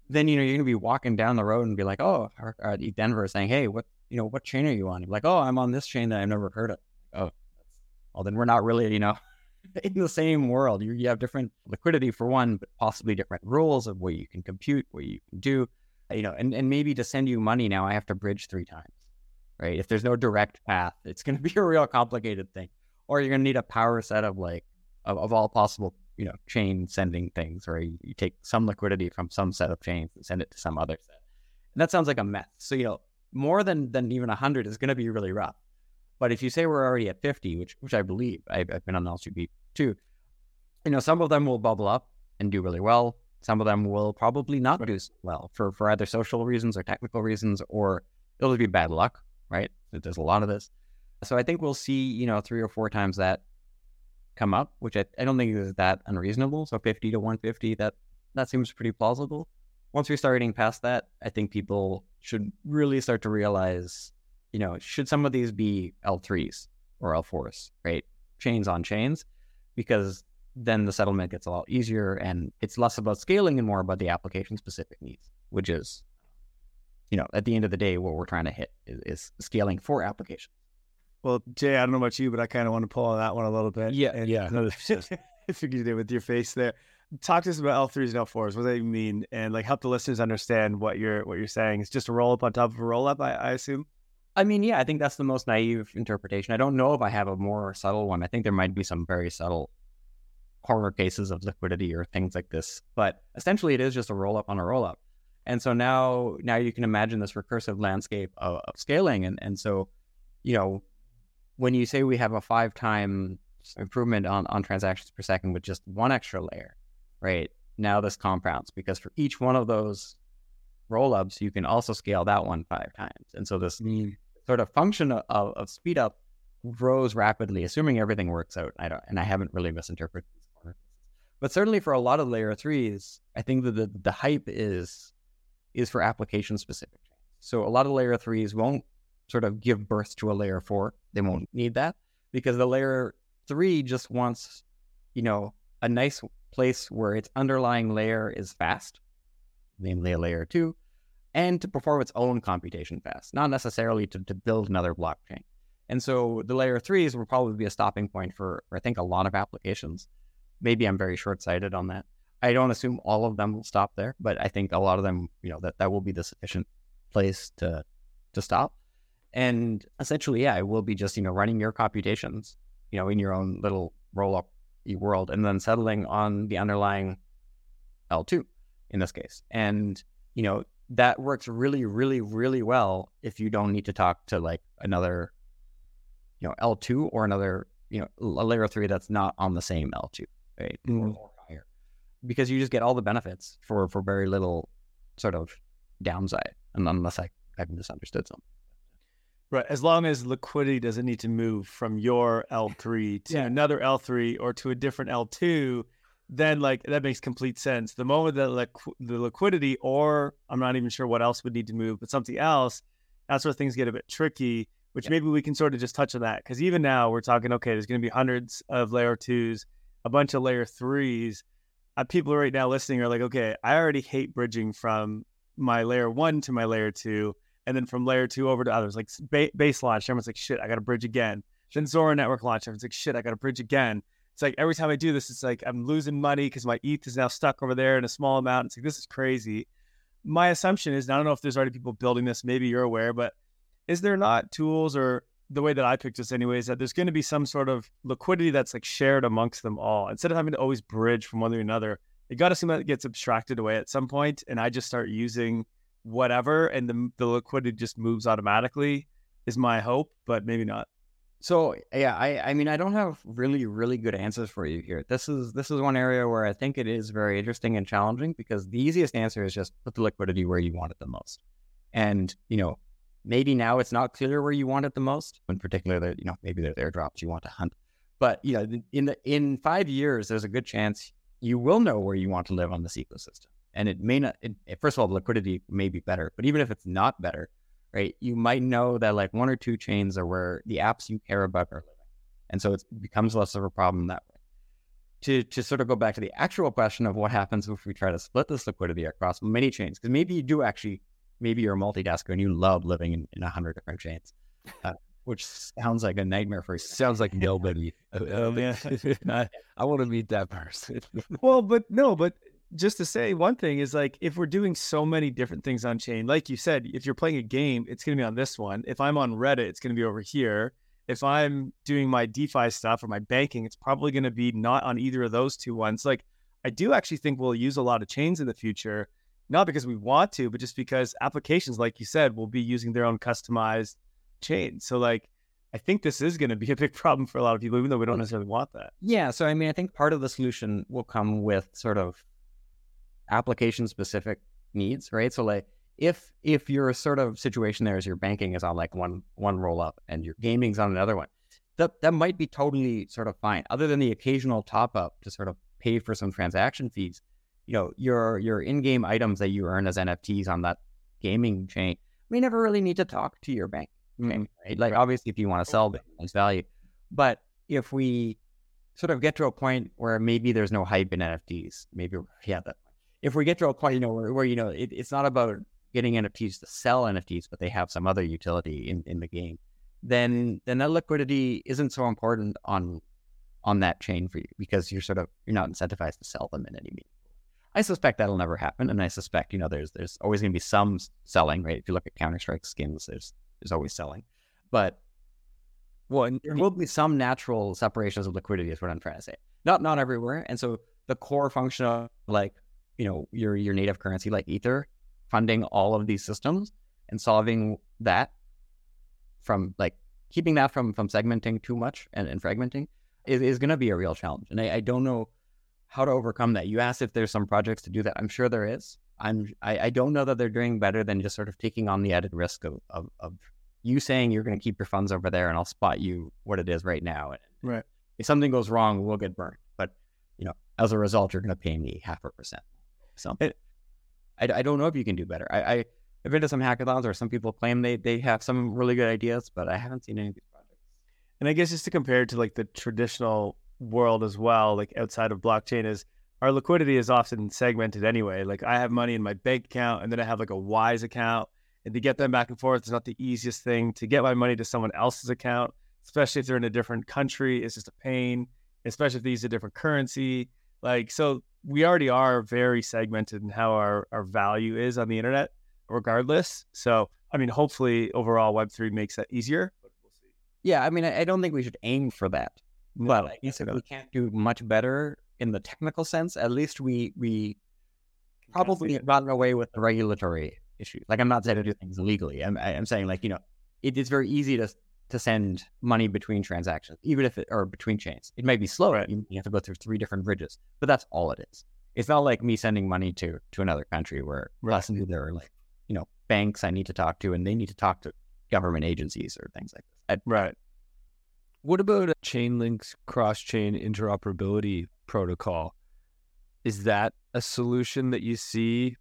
Speaker 4: then you know you're going to be walking down the road and be like, "Oh, are, are uh, Denver saying, "Hey, what, you know, what chain are you on?" You're like, "Oh, I'm on this chain that I've never heard of." Oh, well then we're not really, you know, in the same world. You, you have different liquidity for one, but possibly different rules of what you can compute, what you can do, you know, and, and maybe to send you money now, I have to bridge three times, right? If there's no direct path, it's going to be a real complicated thing. Or you're going to need a power set of like, of, of all possible, you know, chain sending things, or you, you take some liquidity from some set of chains and send it to some other set. And that sounds like a mess. So, you know, more than, than even 100 is going to be really rough. But if you say we're already at 50, which which I believe, I've, I've been on LCB too, you know, some of them will bubble up and do really well. Some of them will probably not do well for, for either social reasons or technical reasons, or it'll be bad luck, right? There's a lot of this. So I think we'll see, you know, three or four times that come up, which I, I don't think is that unreasonable. So 50 to 150, that that seems pretty plausible. Once we start getting past that, I think people should really start to realize you know, should some of these be L3s or L4s, right? Chains on chains, because then the settlement gets a lot easier and it's less about scaling and more about the application specific needs, which is, you know, at the end of the day, what we're trying to hit is, is scaling for applications.
Speaker 2: Well, Jay, I don't know about you, but I kind of want to pull on that one a little bit.
Speaker 1: Yeah, and, yeah.
Speaker 2: I figured did with your face there. Talk to us about L3s and L4s. What does that mean? And like help the listeners understand what you're what you're saying. It's just a roll up on top of a roll up, I, I assume.
Speaker 4: I mean, yeah, I think that's the most naive interpretation. I don't know if I have a more subtle one. I think there might be some very subtle corner cases of liquidity or things like this, but essentially it is just a roll up on a roll up. And so now, now you can imagine this recursive landscape of, of scaling. And, and so, you know, when you say we have a five time improvement on, on transactions per second with just one extra layer, right? Now this compounds because for each one of those rollups, you can also scale that one five times. And so this mm. sort of function of, of speed up grows rapidly, assuming everything works out. I don't, and I haven't really misinterpreted these corner. But certainly for a lot of layer threes, I think that the, the hype is is for application specific. So a lot of layer threes won't sort of give birth to a layer four. They won't need that because the layer three just wants, you know, a nice place where its underlying layer is fast namely a layer two, and to perform its own computation fast, not necessarily to, to build another blockchain. And so the layer threes will probably be a stopping point for, I think, a lot of applications. Maybe I'm very short sighted on that. I don't assume all of them will stop there, but I think a lot of them, you know, that, that will be the sufficient place to to stop. And essentially, yeah, it will be just, you know, running your computations, you know, in your own little roll up world and then settling on the underlying L2 in this case. And, you know, that works really, really, really well if you don't need to talk to like another, you know, L2 or another, you know, a layer three that's not on the same L2, right? Mm-hmm. Or, higher. Because you just get all the benefits for for very little sort of downside. And unless I, I've misunderstood something.
Speaker 2: Right. As long as liquidity doesn't need to move from your L3 to yeah. another L3 or to a different L2, then like that makes complete sense. The moment that like the liquidity, or I'm not even sure what else would need to move, but something else, that's where things get a bit tricky. Which yeah. maybe we can sort of just touch on that because even now we're talking. Okay, there's going to be hundreds of layer twos, a bunch of layer threes. Uh, people right now listening are like, okay, I already hate bridging from my layer one to my layer two, and then from layer two over to others. Like ba- base launch, everyone's like, shit, I got a bridge again. Then Zora network launch, everyone's like, shit, I got a bridge again it's like every time I do this, it's like I'm losing money because my ETH is now stuck over there in a small amount. It's like this is crazy. My assumption is, I don't know if there's already people building this. Maybe you're aware, but is there not tools or the way that I picked this, anyways, that there's going to be some sort of liquidity that's like shared amongst them all instead of having to always bridge from one to another. You got to assume that gets abstracted away at some point, and I just start using whatever, and the the liquidity just moves automatically. Is my hope, but maybe not.
Speaker 4: So yeah, I I mean I don't have really really good answers for you here. This is this is one area where I think it is very interesting and challenging because the easiest answer is just put the liquidity where you want it the most. And you know, maybe now it's not clear where you want it the most. In particular, that you know maybe there's airdrops you want to hunt. But you know, in the in five years, there's a good chance you will know where you want to live on this ecosystem. And it may not. It, first of all, the liquidity may be better, but even if it's not better, right? You might know that like one or two chains are where the apps you care about are living. And so it becomes less of a problem that way. To, to sort of go back to the actual question of what happens if we try to split this liquidity across many chains, because maybe you do actually, maybe you're a multitasker and you love living in, in a hundred different chains, uh, which sounds like a nightmare for you.
Speaker 1: Sounds like nobody. Uh, yeah. I, I want to meet that person.
Speaker 2: well, but no, but just to say one thing is like if we're doing so many different things on chain, like you said, if you're playing a game, it's going to be on this one. If I'm on Reddit, it's going to be over here. If I'm doing my DeFi stuff or my banking, it's probably going to be not on either of those two ones. Like I do actually think we'll use a lot of chains in the future, not because we want to, but just because applications, like you said, will be using their own customized chain. So like I think this is going to be a big problem for a lot of people, even though we don't necessarily want that.
Speaker 4: Yeah. So, I mean, I think part of the solution will come with sort of application specific needs, right? So like if if your sort of situation there is your banking is on like one one roll up and your gaming's on another one, that that might be totally sort of fine. Other than the occasional top up to sort of pay for some transaction fees, you know, your your in-game items that you earn as NFTs on that gaming chain may never really need to talk to your bank. mm right? Like obviously if you want to sell its value. But if we sort of get to a point where maybe there's no hype in NFTs, maybe yeah, that if we get to a point, you know, where, where you know, it, it's not about getting NFTs to sell NFTs, but they have some other utility in, in the game, then then that liquidity isn't so important on on that chain for you because you're sort of you're not incentivized to sell them in any meaningful. I suspect that'll never happen, and I suspect you know there's there's always going to be some selling, right? If you look at Counter Strike skins, there's there's always selling, but well, there will be some natural separations of liquidity, is what I'm trying to say. Not not everywhere, and so the core function of like you know your your native currency like ether funding all of these systems and solving that from like keeping that from from segmenting too much and, and fragmenting is, is going to be a real challenge. And I, I, don't know how to overcome that. You asked if there's some projects to do that. I'm sure there is. I'm i, I don't know that they're doing better than just sort of taking on the added risk of of, of you saying you're going to keep your funds over there and i'll spot you what it is right now. And
Speaker 2: right.
Speaker 4: if something goes wrong we'll get burned. But you know as a result you're going to pay me half a percent so it, I, I don't know if you can do better. I, I have been to some hackathons where some people claim they they have some really good ideas, but I haven't seen any of these projects.
Speaker 2: And I guess just to compare it to like the traditional world as well, like outside of blockchain is our liquidity is often segmented anyway. Like I have money in my bank account and then I have like a Wise account. And to get them back and forth is not the easiest thing. To get my money to someone else's account, especially if they're in a different country, is just a pain, especially if they use a different currency. Like, so we already are very segmented in how our, our value is on the internet, regardless. So, I mean, hopefully, overall, Web3 makes that easier. But we'll see.
Speaker 4: Yeah, I mean, I, I don't think we should aim for that. No, but I guess if we can't do much better in the technical sense, at least we we probably have gotten away with the regulatory issue. Like, I'm not saying to do things illegally. I'm I'm saying like you know, it is very easy to to send money between transactions, even if it or between chains. It might be slow. Right. You, have to go through three different bridges, but that's all it is. It's not like me sending money to to another country where right. there are like you know banks I need to talk to, and they need to talk to government agencies or things like this.
Speaker 2: I, right.
Speaker 1: What about Chainlink's cross-chain interoperability protocol? Is that a solution that you see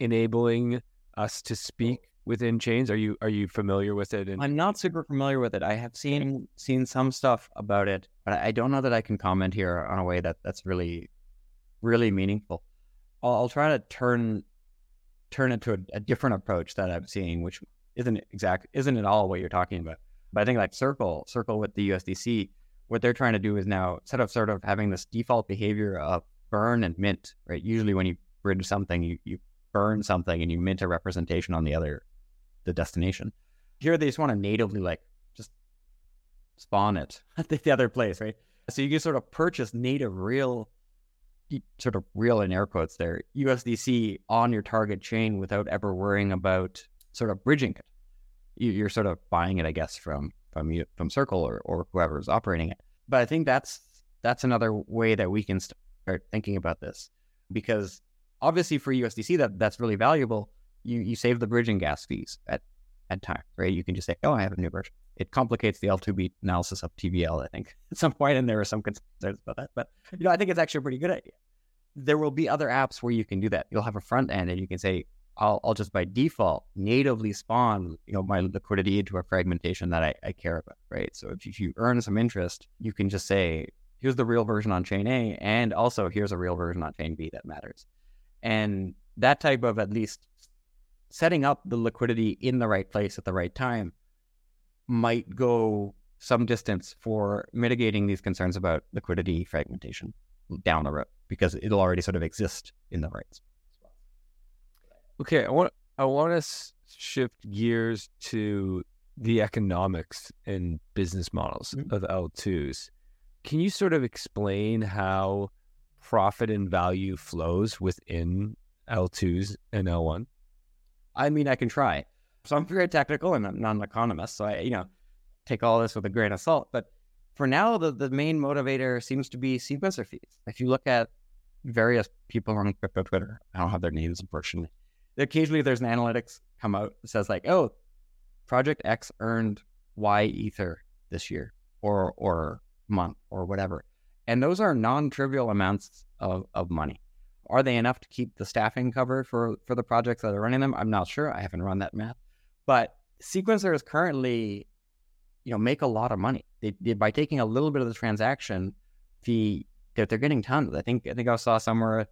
Speaker 1: enabling us to speak within chains? Are you are you familiar with it?
Speaker 4: I'm not super familiar with it. I have seen seen some stuff about it, but I don't know that I can comment here on a way that that's really really meaningful. I'll, I'll try to turn turn it to a, a, different approach that I'm seeing, which isn't exact isn't at all what you're talking about. But I think like Circle Circle with the USDC, what they're trying to do is now instead of sort of having this default behavior of burn and mint, right? Usually when you bridge something, you you burn something and you mint a representation on the other the destination. Here they just want to natively like just spawn it at the other place, right? So you can sort of purchase native real sort of real in air quotes there USDC on your target chain without ever worrying about sort of bridging it. You're sort of buying it, I guess, from from you from Circle or, or whoever's operating it. But I think that's that's another way that we can start thinking about this because obviously for USDC that that's really valuable. You you save the bridging gas fees at at time, right? You can just say, oh, I have a new version. It complicates the L2BEAT analysis of TVL, I think, at some point, and there are some concerns about that. But you know, I think it's actually a pretty good idea. There will be other apps where you can do that. You'll have a front end, and you can say, I'll, I'll just by default natively spawn, you know, my liquidity into a fragmentation that I, I care about, right? So if you earn some interest, you can just say, here's the real version on chain A, and also here's a real version on chain B that matters. And that type of at least setting up the liquidity in the right place at the right time might go some distance for mitigating these concerns about liquidity fragmentation down the road because it'll already sort of exist in the right spot.
Speaker 1: Okay, I want I want to shift gears to the economics and business models mm-hmm. of L2s. Can you sort of explain how profit and value flows within L2s and L1?
Speaker 4: I mean, I can try. So I'm very technical and I'm not an economist. So I, you know, take all this with a grain of salt. But for now, the, the main motivator seems to be sequencer fees. If you look at various people on crypto Twitter, I don't have their names, unfortunately. Occasionally there's an analytics come out that says like, oh, project X earned Y ether this year or or month or whatever. And those are non-trivial amounts of, of money. Are they enough to keep the staffing covered for for the projects that are running them? I'm not sure. I haven't run that math, but sequencers currently, you know, make a lot of money. They, they by taking a little bit of the transaction fee, they're, they're getting tons. I think I think I saw somewhere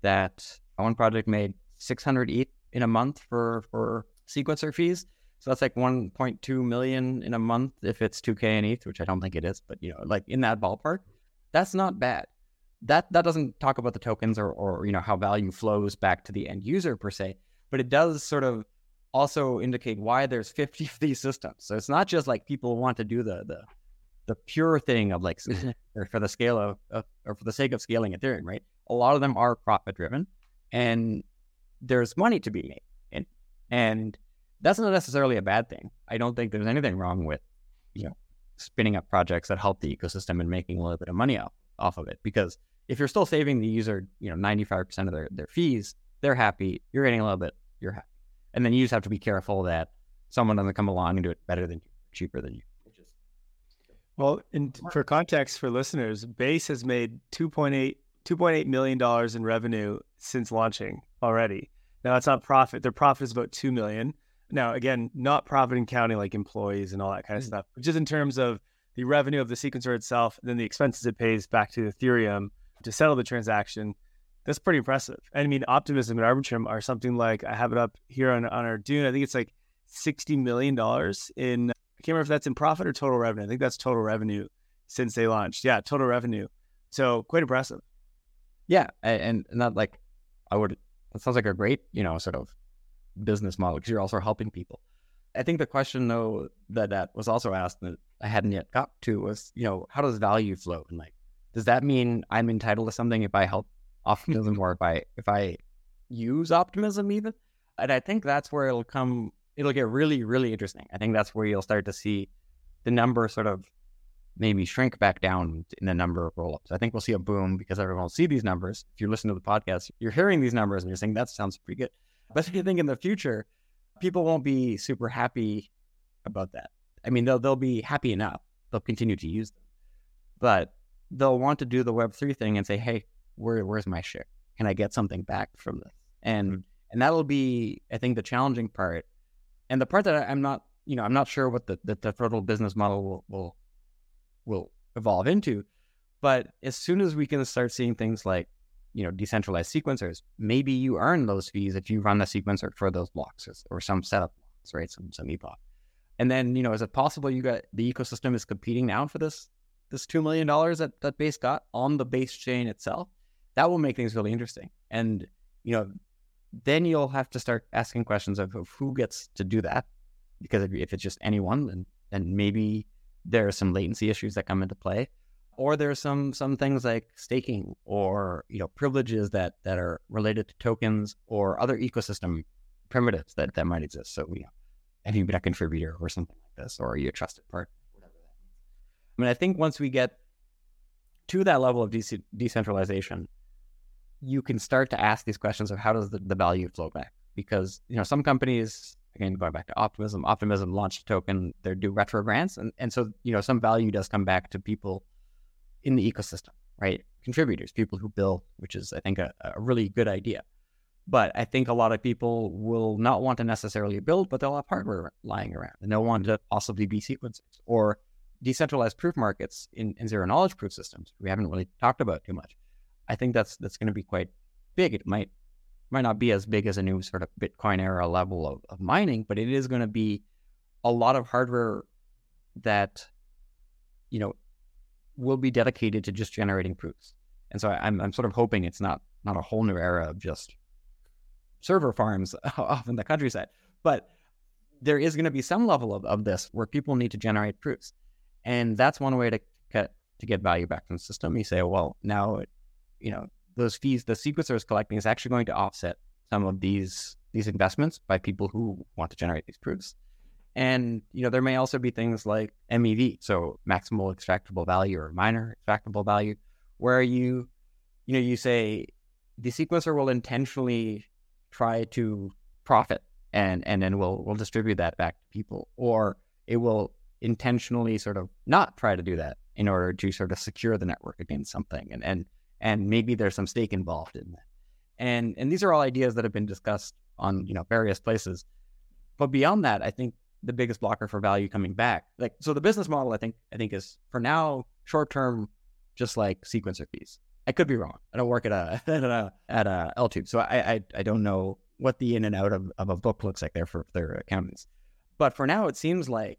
Speaker 4: that one project made 600 ETH in a month for for sequencer fees. So that's like 1.2 million in a month if it's 2k in ETH, which I don't think it is, but you know, like in that ballpark, that's not bad that that doesn't talk about the tokens or or you know how value flows back to the end user per se, but it does sort of also indicate why there's 50 of these systems. So it's not just like people want to do the the the pure thing of like mm-hmm. for the scale of, of or for the sake of scaling Ethereum, right? A lot of them are profit driven, and there's money to be made, and and that's not necessarily a bad thing. I don't think there's anything wrong with you know spinning up projects that help the ecosystem and making a little bit of money off off of it because if you're still saving the user, you know, 95% of their, their fees, they're happy. You're getting a little bit, you're happy. And then you just have to be careful that someone doesn't come along and do it better than you, cheaper than you.
Speaker 2: Well, in, for context for listeners, Base has made 2.8 $2.8 million in revenue since launching already. Now that's not profit. Their profit is about 2 million. Now, again, not profit in counting like employees and all that kind of mm-hmm. stuff, but just in terms of the revenue of the sequencer itself, and then the expenses it pays back to Ethereum to settle the transaction. That's pretty impressive. And I mean, Optimism and Arbitrum are something like I have it up here on, on our Dune. I think it's like $60 million in, I can't remember if that's in profit or total revenue. I think that's total revenue since they launched. Yeah, total revenue. So quite impressive.
Speaker 4: Yeah. And, and that like, I would, that sounds like a great, you know, sort of business model because you're also helping people. I think the question though that that was also asked that I hadn't yet got to was, you know, how does value flow? And like, does that mean I'm entitled to something if I help optimism or if I if I use optimism even? And I think that's where it'll come. It'll get really really interesting. I think that's where you'll start to see the number sort of maybe shrink back down in the number of rollups. I think we'll see a boom because everyone will see these numbers. If you listen to the podcast, you're hearing these numbers and you're saying that sounds pretty good. But I think in the future, people won't be super happy about that. I mean, they'll they'll be happy enough. They'll continue to use them, but they'll want to do the Web three thing and say, "Hey, where where's my share? Can I get something back from this?" And mm-hmm. and that'll be, I think, the challenging part, and the part that I'm not, you know, I'm not sure what the the, the total business model will will will evolve into. But as soon as we can start seeing things like, you know, decentralized sequencers, maybe you earn those fees if you run the sequencer for those blocks or, some setup blocks, right? Some some epoch. And then, you know, is it possible you got the ecosystem is competing now for this this two million dollars that that base got on the base chain itself? That will make things really interesting. And you know, then you'll have to start asking questions of, of who gets to do that. Because if, if it's just anyone, then then maybe there are some latency issues that come into play, or there's some some things like staking or you know privileges that that are related to tokens or other ecosystem primitives that that might exist. So you know, have you been a contributor or something like this, or are you a trusted partner? I mean, I think once we get to that level of de- decentralization, you can start to ask these questions of how does the, the value flow back? Because you know some companies, again going back to optimism, optimism launched a token, they do retro grants, and and so you know some value does come back to people in the ecosystem, right? Contributors, people who build, which is I think a, a really good idea. But I think a lot of people will not want to necessarily build, but they'll have hardware lying around, and they'll want to possibly be sequencers or decentralized proof markets in, in zero knowledge proof systems. We haven't really talked about too much. I think that's that's going to be quite big. It might might not be as big as a new sort of Bitcoin era level of, of mining, but it is going to be a lot of hardware that you know will be dedicated to just generating proofs. And so I'm I'm sort of hoping it's not not a whole new era of just server farms off in the countryside, but there is going to be some level of, of this where people need to generate proofs. And that's one way to get to get value back from the system. You say, well, now you know, those fees the sequencer is collecting is actually going to offset some of these these investments by people who want to generate these proofs. And you know, there may also be things like MEV, so maximal extractable value or miner extractable value, where you, you know, you say the sequencer will intentionally try to profit and and then we'll we'll distribute that back to people, or it will intentionally sort of not try to do that in order to sort of secure the network against something and and and maybe there's some stake involved in that. And and these are all ideas that have been discussed on you know various places. But beyond that, I think the biggest blocker for value coming back, like so, the business model I think I think is for now short term, just like sequencer fees. I could be wrong. I don't work at a at a at a L2, so I, I I don't know what the in and out of, of a book looks like there for their accountants. But for now, it seems like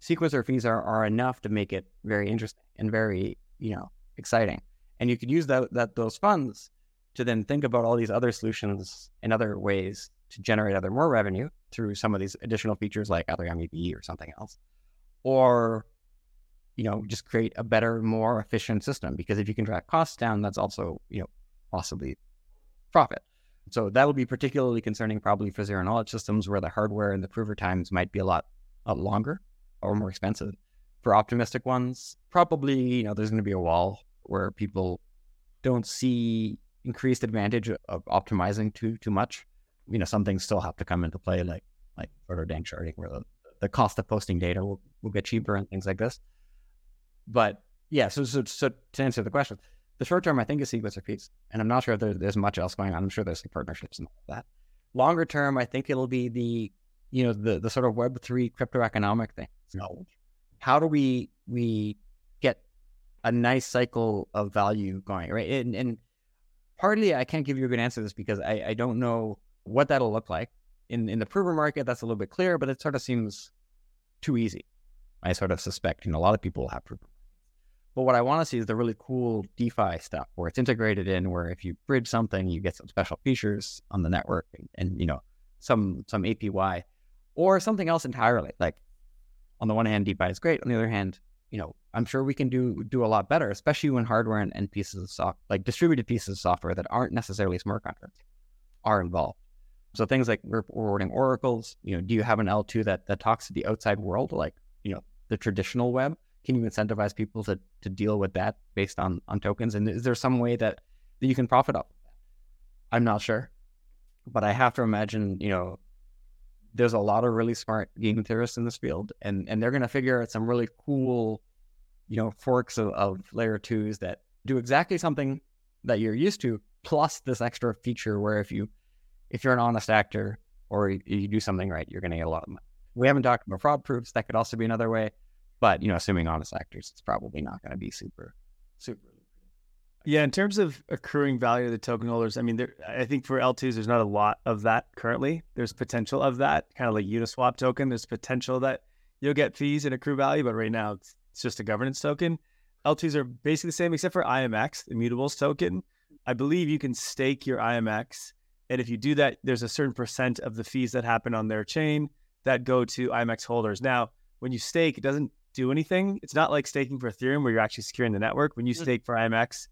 Speaker 4: sequencer fees are, are enough to make it very interesting and very you know exciting and you could use that, that those funds to then think about all these other solutions and other ways to generate other more revenue through some of these additional features like other MEV or something else, or you know just create a better, more efficient system. Because if you can drive costs down, that's also you know possibly profit. So that will be particularly concerning probably for zero knowledge systems where the hardware and the prover times might be a lot, lot longer or more expensive. For optimistic ones, probably you know there's going to be a wall where people don't see increased advantage of optimizing too too much. You know, some things still have to come into play, like like proto-danksharding, where the, the cost of posting data will, will get cheaper and things like this. But yeah, so, so so to answer the question, the short term I think is sequencer fees, and I'm not sure if there, there's much else going on. I'm sure there's like partnerships and all that. Longer term, I think it'll be the you know the the sort of Web three crypto economic thing. So how do we we get a nice cycle of value going, right? And, and partly I can't give you a good answer to this because I, I don't know what that'll look like. In in the prover market, that's a little bit clearer, but it sort of seems too easy. I sort of suspect, you know, a lot of people will have prover. But what I want to see is the really cool DeFi stuff where it's integrated in, where if you bridge something, you get some special features on the network and, and you know, some some APY or something else entirely. Like on the one hand, DeFi is great. On the other hand, you know, I'm sure we can do do a lot better, especially when hardware and, and pieces of soft like distributed pieces of software that aren't necessarily smart contracts are involved. So things like rewarding oracles, you know, do you have an L2 that that talks to the outside world, like, you know, the traditional web? Can you incentivize people to to deal with that based on on tokens? And is there some way that, that you can profit off of that? I'm not sure. But I have to imagine, you know, there's a lot of really smart game theorists in this field, and and they're going to figure out some really cool, you know, forks of, of layer twos that do exactly something that you're used to, plus this extra feature where if you if you're an honest actor or you, you do something right, you're going to get a lot of money. We haven't talked about fraud proofs. That could also be another way, but you know, assuming honest actors, it's probably not going to be super super
Speaker 2: yeah, in terms of accruing value of the token holders, I mean, there, I think for L2s, there's not a lot of that currently. There's potential of that, kind of like Uniswap token. There's potential that you'll get fees and accrue value, but right now it's, it's just a governance token. L2s are basically the same, except for IMX, the mutables token. I believe you can stake your IMX. And if you do that, there's a certain percent of the fees that happen on their chain that go to IMX holders. Now, when you stake, it doesn't do anything. It's not like staking for Ethereum where you're actually securing the network. When you mm. stake for IMX,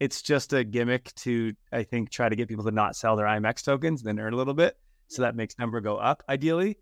Speaker 2: it's just a gimmick to I think try to get people to not sell their IMX tokens, and then earn a little bit, so that makes number go up ideally.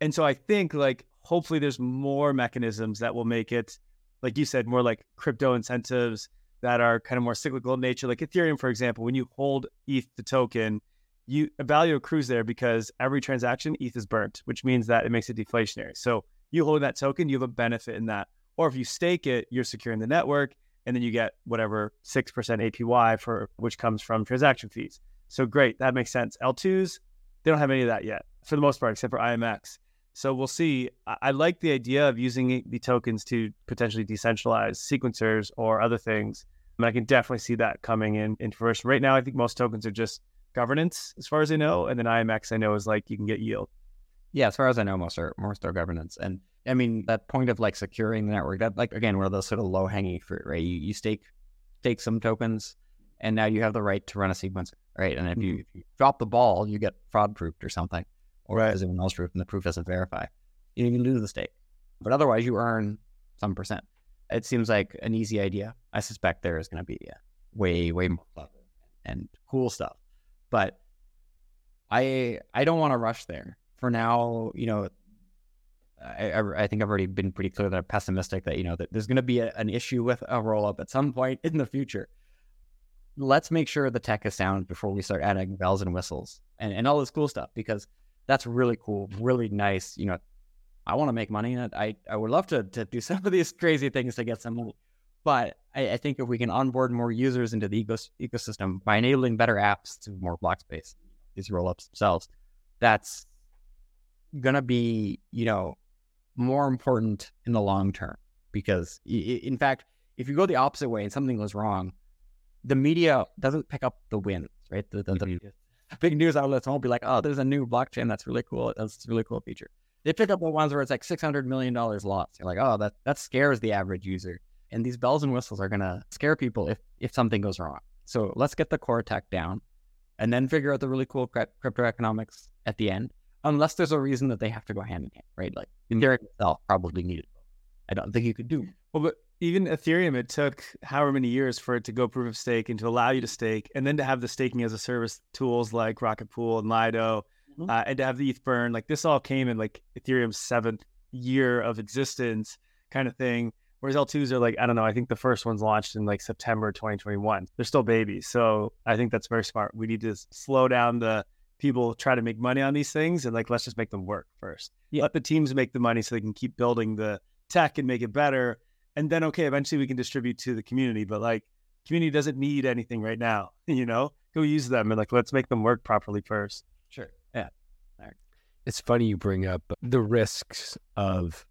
Speaker 2: And so I think like hopefully there's more mechanisms that will make it like you said, more like crypto incentives that are kind of more cyclical in nature. Like Ethereum, for example, when you hold ETH the token, you value accrues there because every transaction ETH is burnt, which means that it makes it deflationary. So you hold that token, you have a benefit in that. Or if you stake it, you're securing the network, and then you get whatever six percent APY for which comes from transaction fees. So great, that makes sense. L2s, they don't have any of that yet, for the most part, except for IMX. So we'll see. I, I like the idea of using the tokens to potentially decentralize sequencers or other things. And I can definitely see that coming in in first. Right now, I think most tokens are just governance, as far as I know, and then IMX I know is like you can get yield.
Speaker 4: Yeah, as far as I know, most are most are governance, and I mean that point of like securing the network. That like again, one of those sort of low hanging fruit, right? You you stake stake some tokens, and now you have the right to run a sequencer, right? And if you, if you drop the ball, you get fraud proofed or something, or
Speaker 2: Right.
Speaker 4: as everyone else proof, and the proof doesn't verify, you can lose the stake. But otherwise, you earn some percent. It seems like an easy idea. I suspect there is going to be uh, way way more clever and cool stuff, but I I don't want to rush there. For now, you know, I, I, think I've already been pretty clear that I'm pessimistic that you know that there's going to be a, an issue with a roll up at some point in the future. Let's make sure the tech is sound before we start adding bells and whistles and, and all this cool stuff because that's really cool, really nice. You know, I want to make money. and I I would love to to do some of these crazy things to get some money, but I, I think if we can onboard more users into the ecos- ecosystem by enabling better apps to more block space, these roll ups themselves, that's gonna be you know more important in the long term because in fact if you go the opposite way and something goes wrong the media doesn't pick up the wins right? The, the, the big news outlets won't be like oh there's a new blockchain that's really cool that's a really cool feature. They pick up the ones where it's like 600 million dollars lost. You're like oh that that scares the average user and these bells and whistles are gonna scare people if if something goes wrong so let's get the core tech down and then figure out the really cool crypt- crypto economics at the end unless there's a reason that they have to go hand in hand, right? Like Ethereum itself probably needed. I don't think you could do.
Speaker 2: Well, but even Ethereum, it took however many years for it to go proof of stake and to allow you to stake, and then to have the staking as a service tools like Rocket Pool and Lido,
Speaker 4: Mhm.
Speaker 2: uh, and to have the ETH burn. Like this all came in like Ethereum's seventh year of existence, kind of thing. Whereas L2s are like, I don't know, I think the first one's launched in like September 2021. They're still babies. So I think that's very smart. We need to slow down the people try to make money on these things and like, let's just make them work first.
Speaker 4: Yeah.
Speaker 2: Let the teams make the money so they can keep building the tech and make it better. And then, okay, eventually we can distribute to the community. But like, community doesn't need anything right now, you know? Go use them and like, let's make them work properly first.
Speaker 4: Sure. Yeah.
Speaker 1: it's funny you bring up the risks of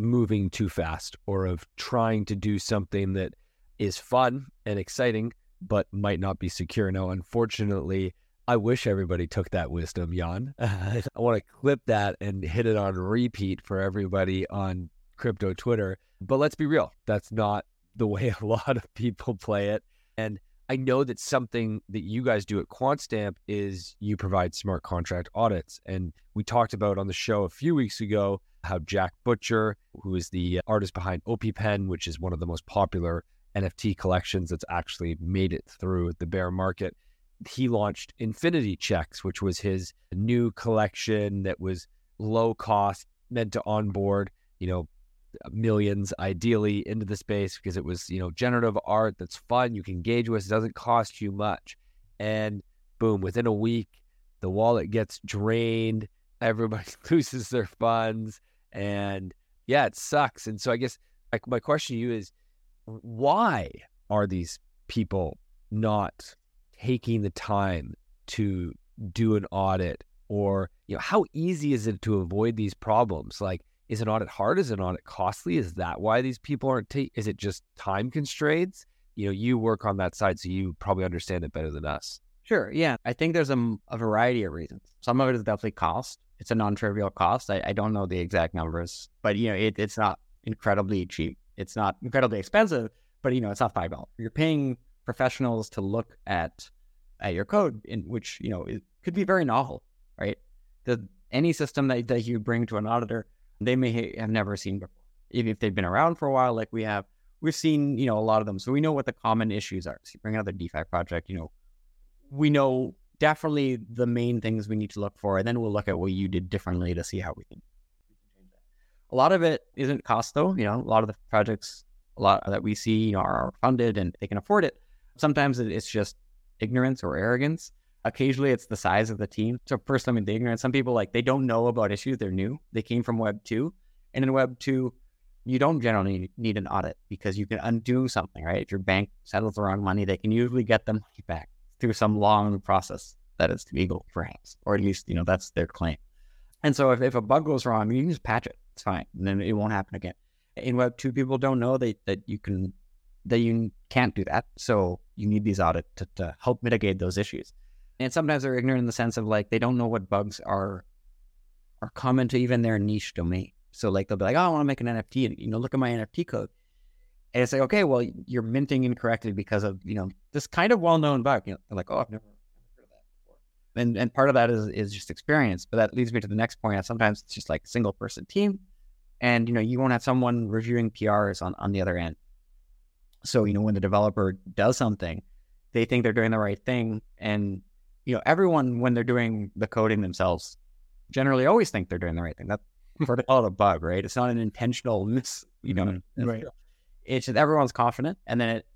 Speaker 1: moving too fast or of trying to do something that is fun and exciting but might not be secure. Now, unfortunately, I wish everybody took that wisdom, Jan. I want to clip that and hit it on repeat for everybody on crypto Twitter. But let's be real, that's not the way a lot of people play it. And I know that something that you guys do at Quantstamp is you provide smart contract audits. And we talked about on the show a few weeks ago how Jack Butcher, who is the artist behind Opepen, which is one of the most popular NFT collections that's actually made it through the bear market, he launched Infinity Checks, which was his new collection that was low cost, meant to onboard, you know, millions ideally into the space because it was, you know, generative art that's fun, you can engage with, it doesn't cost you much. And boom, within a week, the wallet gets drained, everybody loses their funds, and yeah, it sucks. And so I guess like my question to you is why are these people not taking the time to do an audit or you know how easy is it to avoid these problems like is an audit hard is an audit costly is that why these people aren't ta- is it just time constraints you know you work on that side so you probably understand it better than us
Speaker 4: Sure. Yeah. I think there's a, a variety of reasons. Some of it is definitely cost. It's a non-trivial cost. I, I don't know the exact numbers, but you know, it, it's not incredibly cheap. It's not incredibly expensive, but you know, it's not five dollars. You're paying professionals to look at at your code, in which you know it could be very novel, right? The any system that, that you bring to an auditor, they may ha- have never seen before. Even if they've been around for a while, like we have, we've seen you know a lot of them, so we know what the common issues are. So you bring another DeFi project, you know, we know definitely the main things we need to look for, and then we'll look at what you did differently to see how we can. Change that. A lot of it isn't cost though. You know, a lot of the projects a lot that we see you know, are funded and they can afford it. Sometimes it's just ignorance or arrogance. Occasionally, it's the size of the team. So first, I mean, the ignorance. Some people like they don't know about issues; they're new. They came from Web two, and in Web two, you don't generally need an audit because you can undo something, right? If your bank settles the wrong money, they can usually get the money back through some long process that is legal, perhaps, or at least you know that's their claim. And so, if, if a bug goes wrong, you can just patch it. It's fine, and then it won't happen again. In Web two, people don't know that that you can that you can't do that. So you need these audits to, to help mitigate those issues. And sometimes they're ignorant in the sense of like they don't know what bugs are are common to even their niche domain. So like they'll be like, oh, I want to make an NFT, and you know, look at my NFT code. And it's like, okay, well, you're minting incorrectly because of you know this kind of well-known bug. You know, they're like, oh, I've never heard of that before. And and part of that is is just experience. But that leads me to the next point. Sometimes it's just like single person team, and you know, you won't have someone reviewing PRs on on the other end. So you know, when the developer does something, they think they're doing the right thing, and you know, everyone when they're doing the coding themselves, generally always think they're doing the right thing. That's for to call it a bug, right? It's not an intentional miss, you know.
Speaker 2: Mm-hmm. Right.
Speaker 4: It's just everyone's confident, and then it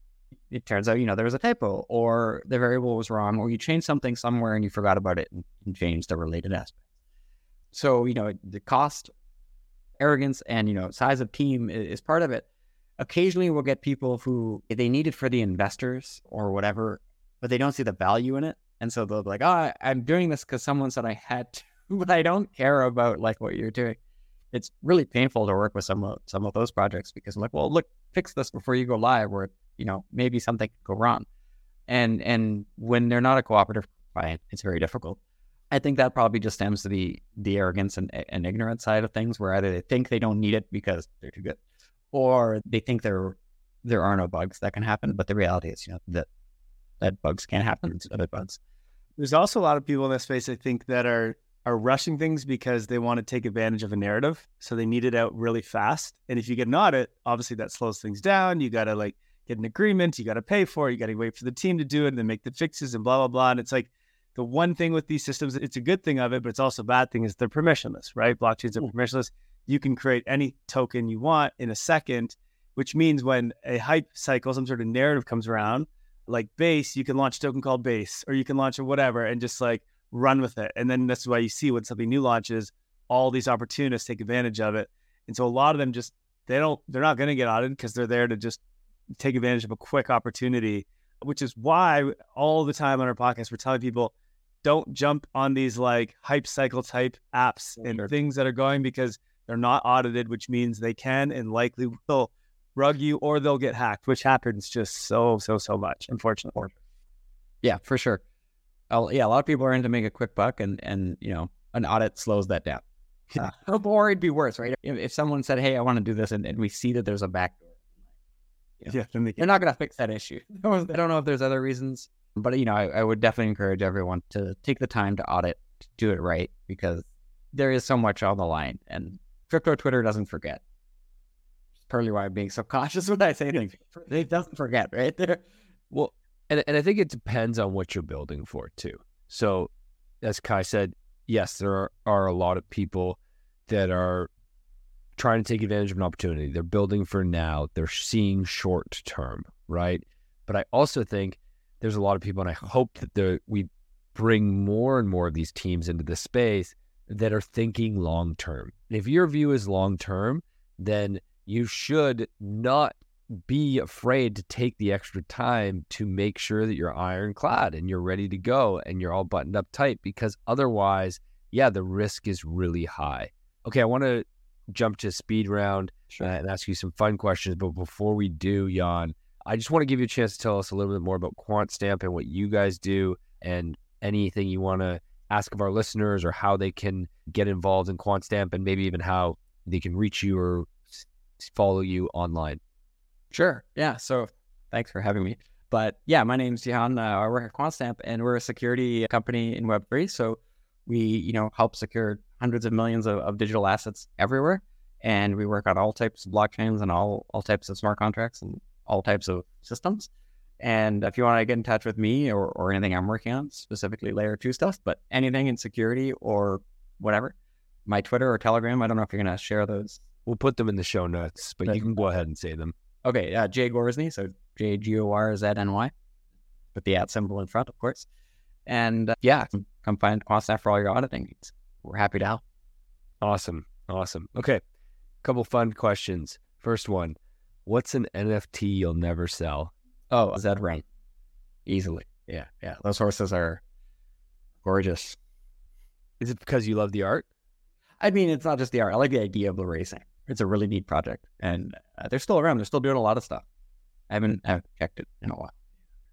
Speaker 4: it turns out you know there was a typo, or the variable was wrong, or you changed something somewhere and you forgot about it and, and changed the related aspect. So you know the cost, arrogance, and you know size of team is, is part of it. Occasionally, we'll get people who they need it for the investors or whatever, but they don't see the value in it. And so they'll be like, oh, I'm doing this because someone said I had to, but I don't care about like what you're doing. It's really painful to work with some of some of those projects because I'm like, well, look, fix this before you go live, or you know, maybe something could go wrong. And and when they're not a cooperative client, it's very difficult. I think that probably just stems to the the arrogance and, and ignorance side of things, where either they think they don't need it because they're too good, or they think there there are no bugs that can happen. But the reality is, you know, that that bugs can't happen to other bugs.
Speaker 2: There's also a lot of people in this space, I think, that are are rushing things because they want to take advantage of a narrative. So they need it out really fast. And if you get an audit, obviously that slows things down. You got to like get an agreement, you got to pay for it, you got to wait for the team to do it and then make the fixes and blah, blah, blah. And it's like the one thing with these systems, it's a good thing of it, but it's also a bad thing is they're permissionless, right? Blockchains are hmm. permissionless. You can create any token you want in a second, which means when a hype cycle, some sort of narrative comes around, like base, you can launch a token called base, or you can launch a whatever and just like run with it. And then that's why you see when something new launches, all these opportunists take advantage of it. And so a lot of them just they don't they're not going to get audited because they're there to just take advantage of a quick opportunity, which is why all the time on our podcast we're telling people don't jump on these like hype cycle type apps and things that are going because they're not audited, which means they can and likely will rug you or they'll get hacked, which happens just so so so much, unfortunately.
Speaker 4: Yeah, for sure yeah, a lot of people are in to make a quick buck, and and you know, an audit slows that down. Uh, or it'd be worse, right? If, if, someone said, "Hey, I want to do this," and, and we see that there's a backdoor, you know, yeah, then they are not going to fix that issue. I don't know if there's other reasons, but you know, I, I would definitely encourage everyone to take the time to audit, to do it right, because there is so much on the line, and crypto Twitter doesn't forget. Partly why I'm being so cautious when I say things. They doesn't forget, right? There.
Speaker 1: Well, and, and I think it depends on what you're building for too. So, as Kyle said, yes, there are, are a lot of people that are trying to take advantage of an opportunity. They're building for now. They're seeing short term, right? But I also think there's a lot of people, and I hope that we bring more and more of these teams into the space that are thinking long term. If your view is long term, then you should not be afraid to take the extra time to make sure that you're ironclad and you're ready to go and you're all buttoned up tight because otherwise, yeah, the risk is really high. Okay, I want to jump to speed round sure. uh, and ask you some fun questions. But before we do, Jan, I just want to give you a chance to tell us a little bit more about Quantstamp and what you guys do and anything you want to ask of our listeners or how they can get involved in Quantstamp and maybe even how they can reach you or follow you online.
Speaker 4: Sure. Yeah. So thanks for having me. But yeah, my name's Jihan. Uh, I work at Quantstamp, and we're a security company in Web3. So we, you know, help secure hundreds of millions of, of digital assets everywhere. And we work on all types of blockchains and all, all types of smart contracts and all types of systems. And if you want to get in touch with me or, or anything I'm working on, specifically layer two stuff, but anything in security or whatever, my Twitter or Telegram, I don't know if you're going to share those.
Speaker 1: We'll put them in the show notes, but you can go ahead and say them.
Speaker 4: Okay, uh, Jay Gorzny, so J G O R Z N Y, with the at symbol in front, of course. And uh, yeah, come find Quantstamp for all your auditing needs. We're happy to help.
Speaker 1: Awesome. Awesome. Okay. Couple fun questions. First one What's an NFT you'll never sell?
Speaker 4: Oh, Zed Run. Easily. Yeah. Yeah. Those horses are gorgeous.
Speaker 1: Is it because you love the art?
Speaker 4: I mean, it's not just the art. I like the idea of the racing. It's a really neat project. And uh, they're still around. They're still doing a lot of stuff. I haven't, I haven't checked it in a while.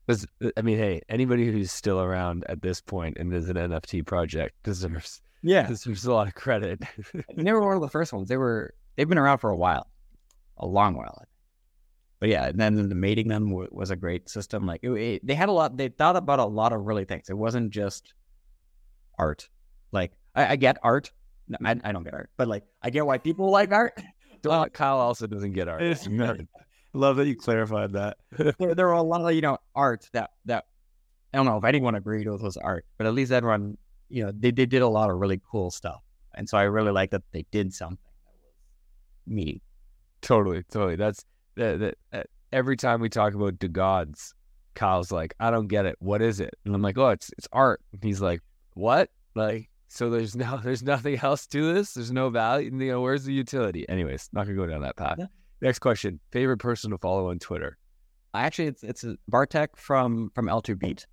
Speaker 1: Because, I mean, hey, anybody who's still around at this point and is an NFT project deserves
Speaker 2: Yeah.
Speaker 1: deserves a lot of credit.
Speaker 4: They were one of the first ones. They were, they've been around for a while, a long while. But yeah, and then the mating them w- was a great system. Like it, it- they had a lot, they thought about a lot of really things. It wasn't just art. Like I, I get art. No, I, I don't get art, but like I get why people like art.
Speaker 1: Well, Kyle also doesn't get art.
Speaker 2: Love that you clarified that.
Speaker 4: there, there were a lot of you know art that that I don't know if anyone agreed with was art, but at least everyone you know they, they did a lot of really cool stuff, and so I really like that they did something that was me.
Speaker 1: Totally, totally. That's that. that uh, every time we talk about the gods, Kyle's like, "I don't get it. What is it?" And I'm like, "Oh, it's it's art." And he's like, "What?" Like, so there's no there's nothing else to this. There's no value. You know, where's the utility? Anyways, not gonna go down that path.
Speaker 4: Yeah.
Speaker 1: Next question: Favorite person to follow on Twitter?
Speaker 4: I actually it's it's Bartek from from L2BEAT.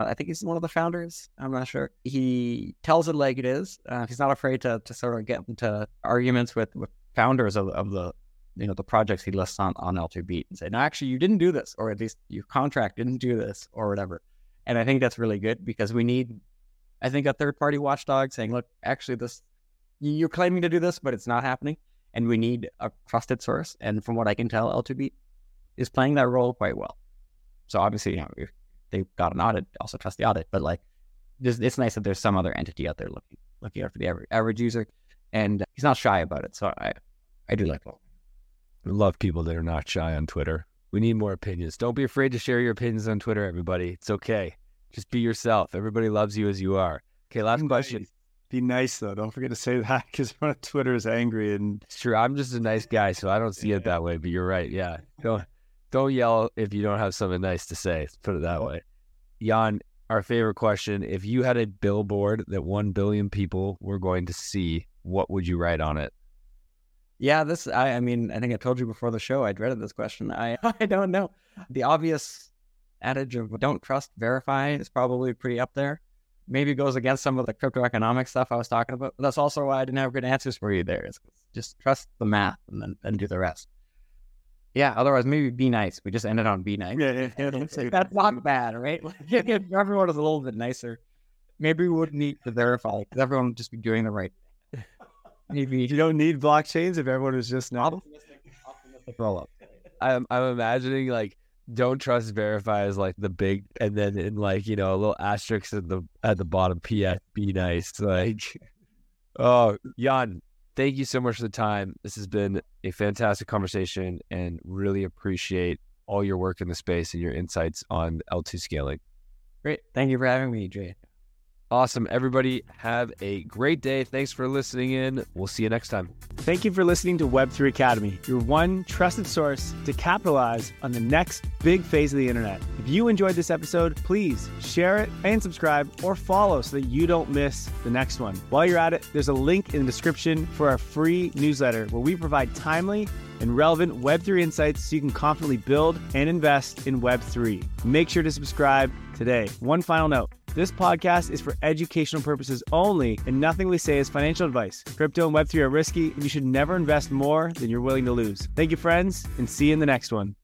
Speaker 4: I think he's one of the founders. I'm not sure. He tells it like it is. Uh, he's not afraid to to sort of get into arguments with with founders of of the you know the projects he lists on on L2BEAT and say, no, actually you didn't do this, or at least your contract didn't do this, or whatever. And I think that's really good because we need, I think, a third party watchdog saying, look, actually this you're claiming to do this, but it's not happening, and we need a trusted source. And from what I can tell, L2BEAT is playing that role quite well. So obviously, you know, if they've got an audit, also trust the audit. But like, there's, it's nice that there's some other entity out there looking looking out for the average, average user, and he's not shy about it. So I I do like that.
Speaker 1: Love people that are not shy on Twitter. We need more opinions. Don't be afraid to share your opinions on Twitter, everybody. It's okay. Just be yourself. Everybody loves you as you are. Okay, last question.
Speaker 2: Be nice though. Don't forget to say that because Twitter is angry and
Speaker 1: It's true. I'm just a nice guy, so I don't see it that way. But you're right. Yeah. Don't don't yell if you don't have something nice to say. Let's put it that way. Jan, our favorite question: If you had a billboard that one billion people were going to see, what would you write on it?
Speaker 4: Yeah, this I I mean I think I told you before the show I dreaded this question. I I don't know. The obvious adage of don't trust, verify is probably pretty up there. Maybe goes against some of the crypto economic stuff I was talking about. But that's also why I didn't have good answers for you there. Is just trust the math and then, then do the rest. Yeah, otherwise maybe be nice. We just ended on be nice.
Speaker 2: yeah, yeah, yeah
Speaker 4: That's not bad, right? If everyone was a little bit nicer, maybe we wouldn't need to verify because everyone would just be doing the right thing. Maybe
Speaker 2: You don't need blockchains if everyone is just not.
Speaker 4: optimistic, optimistic roll up.
Speaker 1: I'm I'm imagining like don't trust verify as like the big and then in like you know a little asterisk at the at the bottom ps be nice like oh jan thank you so much for the time this has been a fantastic conversation and really appreciate all your work in the space and your insights on l2 scaling
Speaker 4: Great. Thank you for having me, Jay.
Speaker 1: Awesome everybody have a great day thanks for listening in we'll see you next time
Speaker 2: Thank you for listening to Web3 Academy, your one trusted source to capitalize on the next big phase of the internet. If you enjoyed this episode, please share it and subscribe or follow so that you don't miss the next one. While you're at it, there's a link in the description for our free newsletter where we provide timely and relevant Web3 insights so you can confidently build and invest in Web3. Make sure to subscribe today. One final note. This podcast is for educational purposes only, and nothing we say is financial advice. Crypto and Web3 are risky, and you should never invest more than you're willing to lose. Thank you, friends, and see you in the next one.